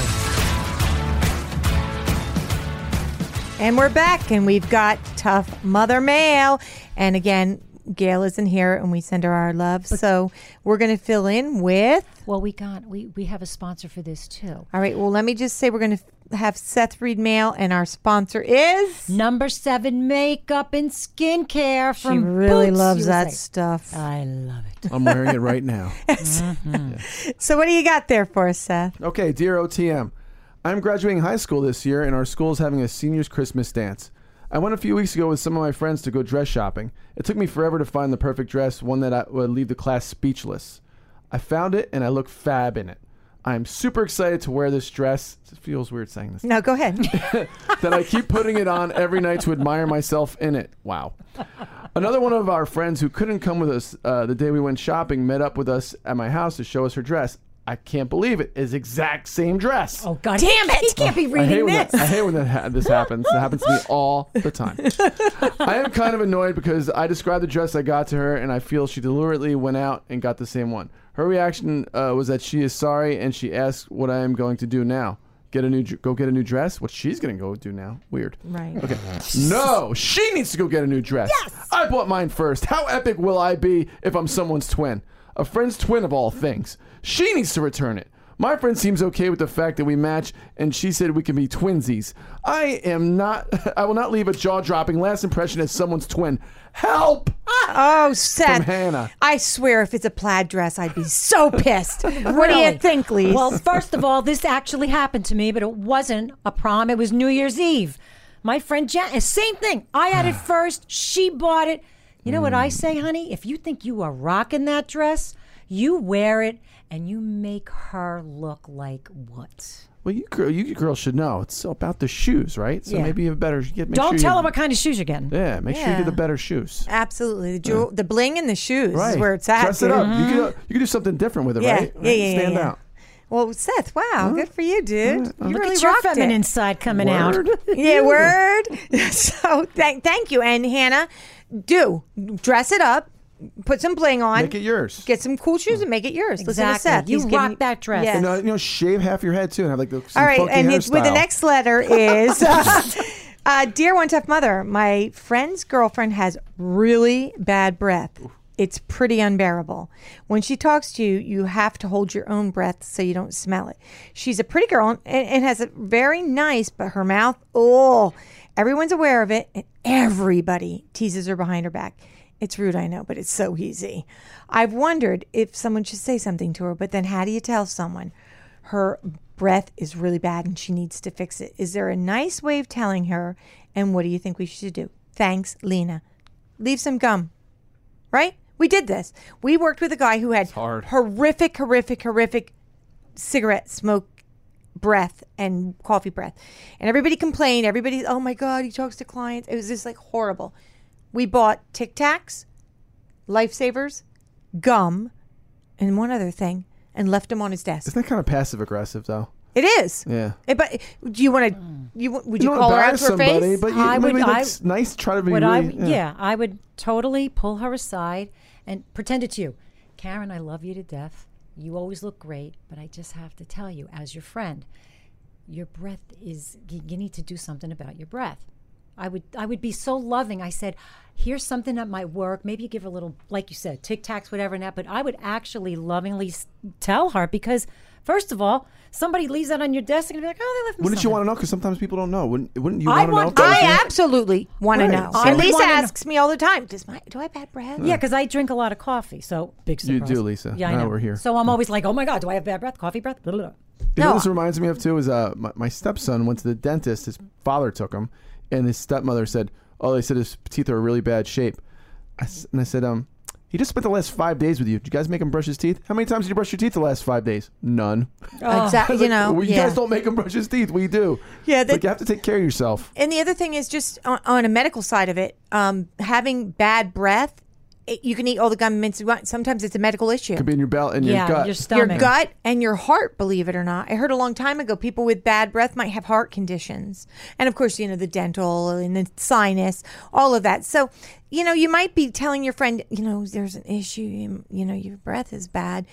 And we're back, and we've got tough mother mail. And again, Gail isn't here, and we send her our love. so we're going to fill in with. Well, we got we we have a sponsor for this too. All right. Well, let me just say we're going to have Seth Reed Mail, and our sponsor is. Number seven makeup and skincare She really Boots loves that USA. stuff. I love it. I'm wearing it right now. Mm-hmm. So, what do you got there for us, Seth? Okay, dear OTM, I'm graduating high school this year, and our school is having a seniors Christmas dance. I went a few weeks ago with some of my friends to go dress shopping. It took me forever to find the perfect dress, one that I would leave the class speechless. I found it, and I look fab in it. I am super excited to wear this dress. It feels weird saying this. No, go ahead. that I keep putting it on every night to admire myself in it. Wow. Another one of our friends who couldn't come with us uh, the day we went shopping met up with us at my house to show us her dress. I can't believe it. Is exact same dress. Oh God! Damn it! He can't be I hate reading when this. that, I hate when that ha- this happens. It happens to me all the time. I am kind of annoyed because I described the dress I got to her, and I feel she deliberately went out and got the same one. Her reaction uh, was that she is sorry, and she asked what I am going to do now. Get a new, go get a new dress. What she's gonna go do now? Weird. right. Okay. No, she needs to go get a new dress. Yes. I bought mine first. How epic will I be if I'm someone's twin? A friend's twin of all things. She needs to return it. My friend seems okay with the fact that we match, and she said we can be twinsies. I am not. I will not leave a jaw-dropping last impression as someone's twin. Help! Oh, Seth. From Hannah. I swear, if it's a plaid dress, I'd be so pissed. What do you think, Lise? Well, first of all, this actually happened to me, but it wasn't a prom. It was New Year's Eve. My friend Jan, eh, same thing. I had it first. She bought it. You know what I hmm. say, honey? If you think you are rocking that dress, you wear it and you make her look like what? Well, you girl, you girls should know. It's about the shoes, right? So Yeah. maybe you have better. Get, make Don't sure tell you, her what kind of shoes you're getting. Yeah, make sure you Yeah. get the better shoes. Absolutely. The, jewel, the bling in the shoes Right. is where it's at. Dress it dude. up. You could you could do something different with it, Yeah. right? Yeah, yeah, yeah, Stand yeah. out. Well, Seth, wow, good for you, dude. You Look really at your rocked feminine it. side coming Word. out. Yeah, word. so thank thank you, and Hannah, do dress it up, put some bling on, Make it yours. get some cool shoes, and make it yours. Listen to Exactly. Seth. You He's giving rock that dress. Yes. And uh, you know, shave half your head too, and have like the some All right, funky and it's with the next letter is uh, uh, Dear One Tough Mother, my friend's girlfriend has really bad breath. It's pretty unbearable. When she talks to you, you have to hold your own breath so you don't smell it. She's a pretty girl and, and has a very nice, but her mouth, oh, everyone's aware of it, and everybody teases her behind her back. It's rude, I know, but it's so easy. I've wondered if someone should say something to her, but then how do you tell someone? her breath is really bad and she needs to fix it. Is there a nice way of telling her? And what do you think we should do? Thanks, Lena. Leave some gum. Right? We did this. We worked with a guy who had horrific, horrific, horrific cigarette smoke breath and coffee breath. And everybody complained. Everybody, oh my God, he talks to clients. It was just like horrible. We bought Tic Tacs, Lifesavers, gum, and one other thing, and left them on his desk. Isn't that kind of passive aggressive though? It is. Yeah. Eh, But do you want to? You would you, don't call her out embarrass to her somebody, face? but you, I would- maybe I- that's nice. Try to be Would I? really. Yeah. I would totally pull her aside and pretend it's you, Karen. I love you to death. You always look great, but I just have to tell you, as your friend, your breath is. You, you need to do something about your breath. I would. I would be so loving. I said, "Here's something that might work. Maybe you give her a little, like you said, Tic Tacs, whatever, and that." But I would actually lovingly tell her because, first of all, somebody leaves that on your desk and be like, "Oh, they left me." Wouldn't you want to know? Because sometimes people don't know. Wouldn't, wouldn't you I want to know? want- if that was I absolutely want to Right. know. I And Lisa wanna know. asks me all the time, "Does my do I have bad breath?" Yeah, because I drink a lot of coffee, so big You do, Lisa. Yeah, I Now know. we're here. So I'm always like, oh my god, do I have bad breath? Coffee breath? Blah, blah, blah. You know No. what this reminds me of too is uh my, my stepson went to the dentist. His father took him, and his stepmother said, "Oh, they said his teeth are in really bad shape." I s and I said, "Um, he just spent the last five days with you. Did you guys make him brush his teeth? How many times did you brush your teeth the last five days? None. exactly. You know, well, you yeah. guys don't make him brush his teeth. We do. Yeah, that- like you have to take care of yourself. And the other thing is just on, on a medical side of it, um, having bad breath. It, you can eat all the gum mints you want. Sometimes it's a medical issue. Could be in your belt and Yeah, your gut. your stomach. your gut and your heart, believe it or not. I heard a long time ago people with bad breath might have heart conditions. And of course, you know, the dental and the sinus, all of that. So, you know, you might be telling your friend, you know, there's an issue, you, you know, your breath is bad,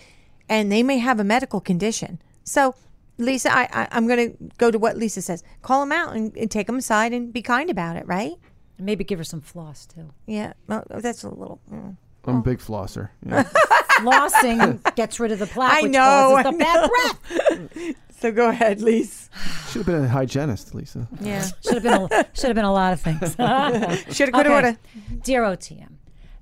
and they may have a medical condition. So, Lisa, I, I, I'm going to go to what Lisa says. Call them out and, and take them aside and be kind about it, right? Maybe give her some floss too. Yeah, well, that's a little. mm. I'm a big flosser. Yeah. Flossing gets rid of the plaque, I which know, causes I the bad breath. So go ahead, Lise. Should have been a hygienist, Lisa. Yeah, Should have been a, should have been a lot of things. should have could have Okay. Dear OTM,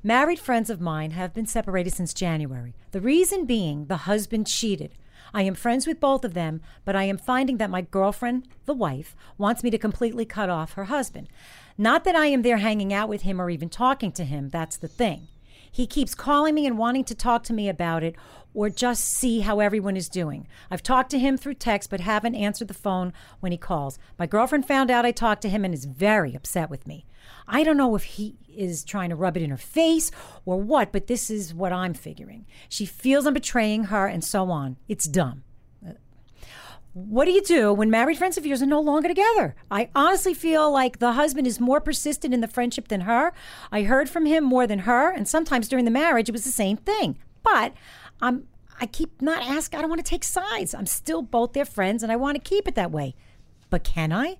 married friends of mine have been separated since January. The reason being the husband cheated. I am friends with both of them, but I am finding that my girlfriend, the wife, wants me to completely cut off her husband. Not that I am there hanging out with him or even talking to him, that's the thing. He keeps calling me and wanting to talk to me about it or just see how everyone is doing. I've talked to him through text but haven't answered the phone when he calls. My girlfriend found out I talked to him and is very upset with me. I don't know if he is trying to rub it in her face or what, but this is what I'm figuring. She feels I'm betraying her and so on. It's dumb. What do you do when married friends of yours are no longer together? I honestly feel like the husband is more persistent in the friendship than her. I heard from him more than her, and sometimes during the marriage it was the same thing. But I'm I keep not asking. I don't want to take sides. I'm still both their friends, and I want to keep it that way. But can I,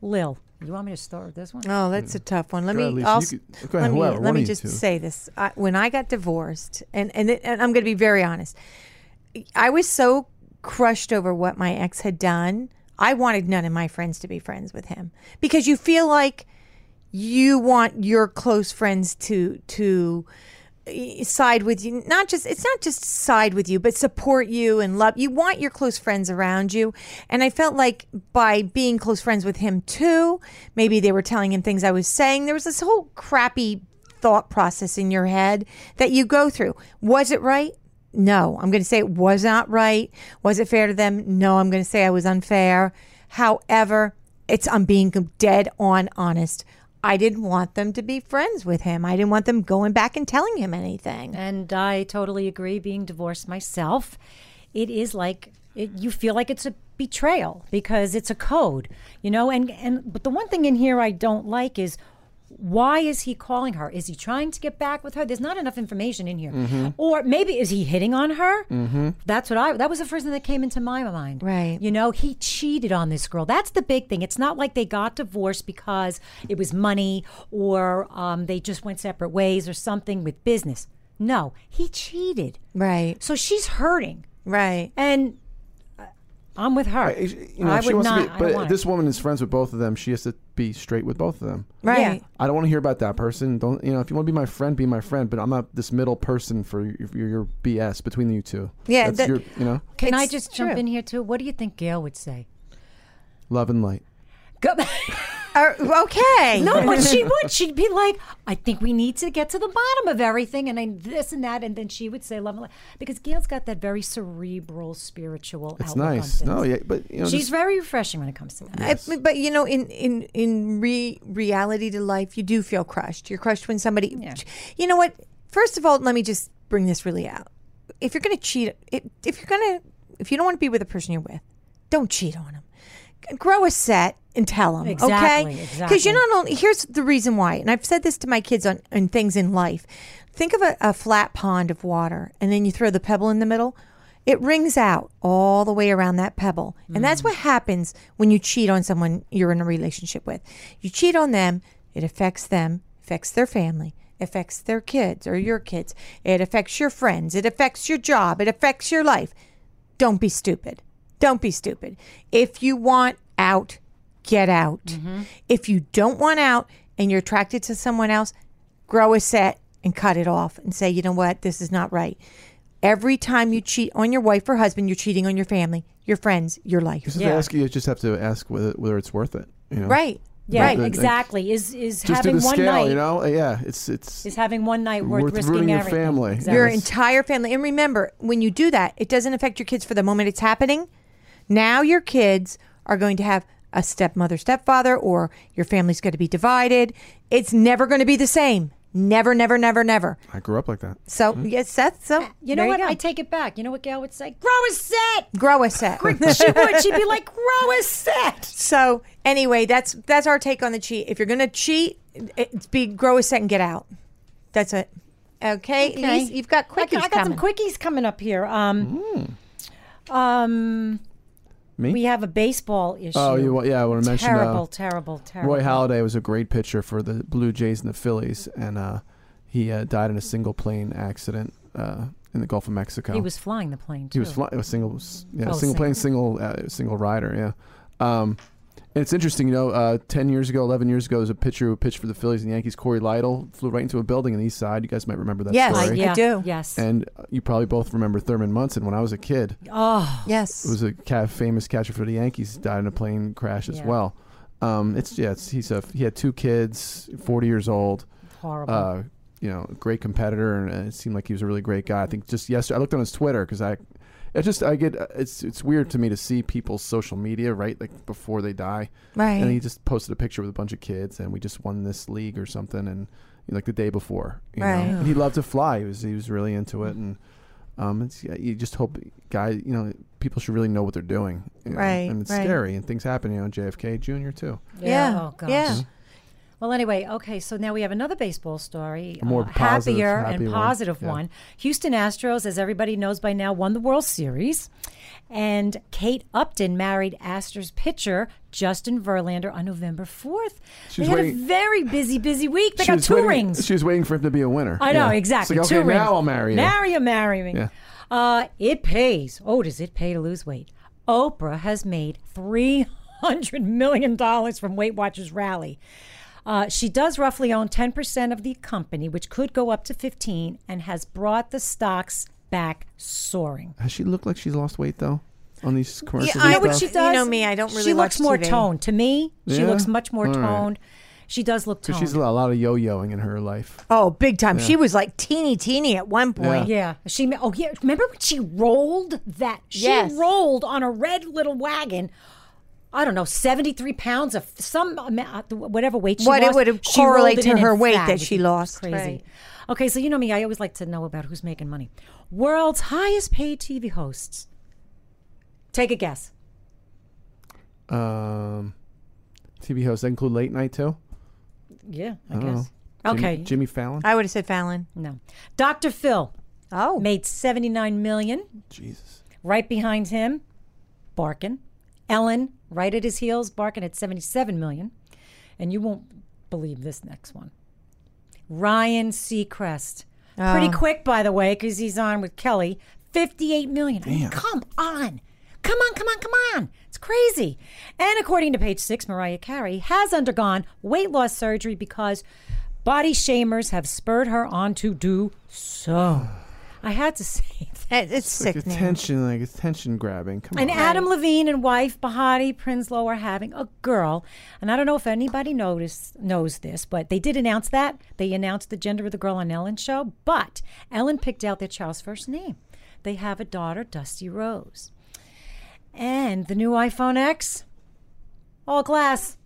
Lil? You want me to start with this one? Oh, that's a tough one. Let me Lisa. You also, could- let me, let me just two. say this. I, when I got divorced, and and, it, and I'm going to be very honest, I was so crushed over what my ex had done. I wanted none of my friends to be friends with him because you feel like you want your close friends to to side with you not just it's not just side with you but support you and love you want your close friends around you. And i felt like by being close friends with him too maybe they were telling him things i was saying there was this whole crappy thought process in your head that you go through. Was it right? No. I'm going to say it was not right. Was it fair to them? No. I'm going to say i was unfair. However it's i'm being dead on honest I didn't want them to be friends with him. I didn't want them going back and telling him anything. And I totally agree. Being divorced myself, it is like it, you feel like it's a betrayal because it's a code, you know. And and but the one thing in here I don't like is why is he calling her? Is he trying to get back with her? There's not enough information in here. Mm-hmm. Or maybe is he hitting on her? Mm-hmm. That's what I. That was the first thing that came into my mind. Right. You know, he cheated on this girl. That's the big thing. It's not like they got divorced because it was money or um, they just went separate ways or something with business. No, he cheated. Right. So she's hurting, Right. and I'm with her. You know, I she would wants not. to be, but want this woman is friends with both of them. She has to be straight with both of them. Right. I don't want to hear about that person. Don't you know? If you want to be my friend, be my friend. But I'm not this middle person for your, your, your BS between you two. Yeah, That's that- your, you know, Can I It's just jump in here too? What do you think Gail would say? love and light. Go. Uh, okay. no, but she would. She'd be like, "I think we need to get to the bottom of everything," and then this and that, and then she would say, "Love and light," because Gail's got that very cerebral, spiritual. It's outlook on nice. things. No, yeah, but you know, She's just- very refreshing when it comes to that. I- but you know, in in in re- reality to life, you do feel crushed. You're crushed when somebody. You know what? First of all, let me just bring this really out. If you're going to cheat, if, if you're going to, if you don't want to be with the person you're with, don't cheat on them. Grow a set and tell them. Exactly, okay? exactly. you're not only here's the reason why, and I've said this to my kids on, on things in life. Think of a, a flat pond of water, and then you throw the pebble in the middle. It rings out all the way around that pebble. And that's Mm. what happens when you cheat on someone you're in a relationship with. You cheat on them, it affects them, affects their family, affects their kids or your kids. It affects your friends, it affects your job, it affects your life. Don't be stupid. Don't be stupid. If you want out, get out. Mm-hmm. If you don't want out and you're attracted to someone else, grow a set and cut it off and say, you know what, this is not right. Every time you cheat on your wife or husband, you're cheating on your family, your friends, your life. just to Yeah. ask you, you just have to ask whether, whether it's worth it. You know, Right. Yeah, right. Exactly. Is is Just having do the one scale. night You know, Uh, yeah, it's it's is having one night worth, Worth risking ruining your everything. family. Exactly. your entire family. And remember, when you do that, it doesn't affect your kids for the moment it's happening. Now your kids are going to have a stepmother, stepfather, or your family's going to be divided. It's never going to be the same. Never, never, never, never. I grew up like that. So, yes, Seth. So, you know there what? go. I take it back. You know what Gail would say? Grow a set. grow a set. she would. She'd be like, grow a set. so, anyway, that's that's our take on the cheat. If you're going to cheat, it's be grow a set and get out. That's it. Okay, Okay. Lise, you've got I, quickies got- I got coming. Mm. some quickies coming up here. Um, um, Me? We have a baseball issue. Oh, you yeah, I want to mention uh, terrible, terrible, terrible. Roy Halladay was a great pitcher for the Blue Jays and the Phillies, and uh, he uh, died in a single plane accident uh, in the Gulf of Mexico. He was flying the plane too. He was flying. Was single. Yeah, Oh, single plane, single uh, single rider. Yeah. Um, it's interesting, you know. Uh, Ten years ago, eleven years ago, there was a pitcher who pitched for the Phillies and the Yankees. Cory Lidle flew right into a building on the east side. You guys might remember that Yes. story. I do. Yes. And uh, you probably both remember Thurman Munson. When I was a kid, oh, Yes. it was a ca- famous catcher for the Yankees. Died in a plane crash as Yeah. well. Um, it's yeah. It's, he's a he had two kids, forty years old. horrible. Uh, you know, great competitor, and uh, it seemed like he was a really great guy. I think just yesterday, I looked on his Twitter because I, it just I get it's it's weird to me to see people's social media right like before they die, right. and he just posted a picture with a bunch of kids, and we just won this league or something, and like the day before, you Right. know, and he loved to fly. He was he was really into it, and um, it's yeah, you just hope guys, you know, people should really know what they're doing, you know, Right, And it's right. scary, and things happen, you know, JFK Jr. too. yeah. Oh gosh. Yeah. Well, anyway, okay, so now we have another baseball story. A more uh, positive, happier and one. positive Yeah. Houston Astros, as everybody knows by now, won the World Series. And Kate Upton married Astros pitcher Justin Verlander on November 4th. She they had waiting- a very busy, busy week. They She got two waiting, rings. She was waiting for him to be a winner. I know, Yeah. exactly. Two like, okay, rings. now I'll marry you. Marry you, marry me. Yeah. Uh, it pays. Oh, does it pay to lose weight? Oprah has made three hundred million dollars from Weight Watchers Rally. Uh, she does roughly own ten percent of the company, which could go up to fifteen, and has brought the stocks back soaring. Has she looked like she's lost weight though on these commercials? I You know what would- she stuff? You know me, I don't really She watch looks more TV. toned. To me, she Yeah? looks much more All right. toned. She does look toned. she's a lot, of yo-yoing in her life. Oh, big time. She was like teeny, teeny at one point. Yeah, she. Oh, yeah. Remember when she rolled that? She Yes. rolled on a red little wagon. I don't know, seventy-three pounds of some amount, whatever weight she What it lost. would she rolled correlate to her weight fat. that she lost, Crazy. right. Okay, so you know me. I always like to know about who's making money. World's highest paid TV hosts. Take a guess. Um, TV hosts that include late night too. Yeah, I I guess. know. Okay, Jimmy, Jimmy Fallon. I would have said Fallon. no. Dr. Phil Oh. made seventy-nine million. Jesus. Right behind him, Barkin. Ellen, right at his heels, barking at 77 million. And you won't believe this next one. Ryan Seacrest. Pretty oh. quick, by the way, because he's on with Kelly. 58 million. I mean, come on. Come on, come on, come on. It's crazy. And according to page six, Mariah Carey has undergone weight loss surgery because body shamers have spurred her on to do so. I had to say that. It- It's Like sickening. attention, like attention grabbing. Come And on. Adam Levine and wife Behati Prinsloo are having a girl. And I don't know if anybody noticed knows this, but they did announce that. They announced the gender of the girl on Ellen's show, but Ellen picked out their child's first name. They have a daughter, Dusty Rose. And the new iPhone X, all glass.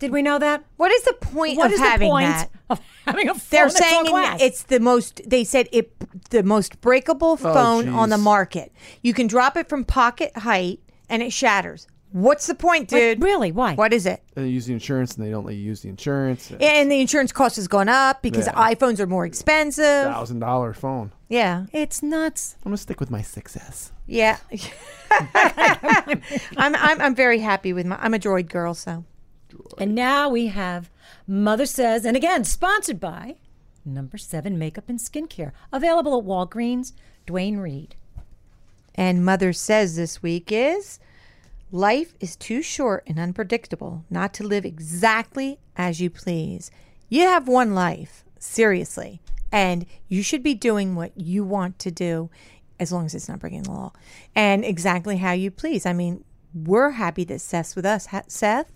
Did we know that? What is the point What of is having the point that? of having a phone They're that's all saying glass? it's the most. They said it the most breakable oh, phone on the market. You can drop it from pocket height and it shatters. What's the point, Like, dude? really? Why? What is it? They use the insurance, and they don't let you use the insurance. And the insurance cost has gone up because Yeah. iPhones are more expensive. Thousand dollar phone. Yeah, It's nuts. I'm gonna stick with my 6S. yeah. I'm, I'm I'm very happy with my. I'm a droid girl, so And now we have Mother Says, and again, sponsored by Number Seven Makeup and Skincare, available at Walgreens, Duane Reade. And Mother says this week is life is too short and unpredictable not to live exactly as you please. You have one life, seriously, and you should be doing what you want to do as long as it's not breaking the law and exactly how you please. I mean, we're happy that Seth's with us. Ha- Seth?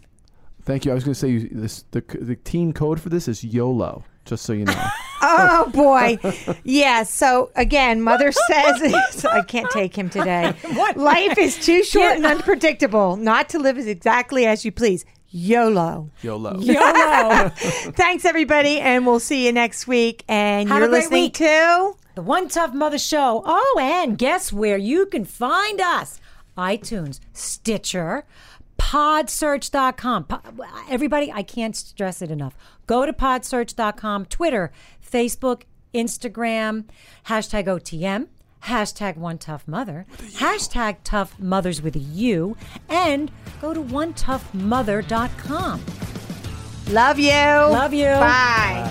Thank you. I was gonna say you, this the the teen code for this is YOLO. Just so you know. Oh boy. yeah. So again, mother says I can't take him today. Life is too short and unpredictable not to live as exactly as you please. YOLO. YOLO. YOLO! Thanks everybody, and we'll see you next week. And Have you're a great listening week. to the One Tough Mother Show. Oh, and guess where you can find us? iTunes, Stitcher, podsearch.com. Everybody, I can't stress it enough. Go to podsearch.com, Twitter, Facebook, Instagram, hashtag OTM, hashtag one tough mother, hashtag tough mothers with a U, and go to one onetoughmother.com. Love you. Love you. Bye.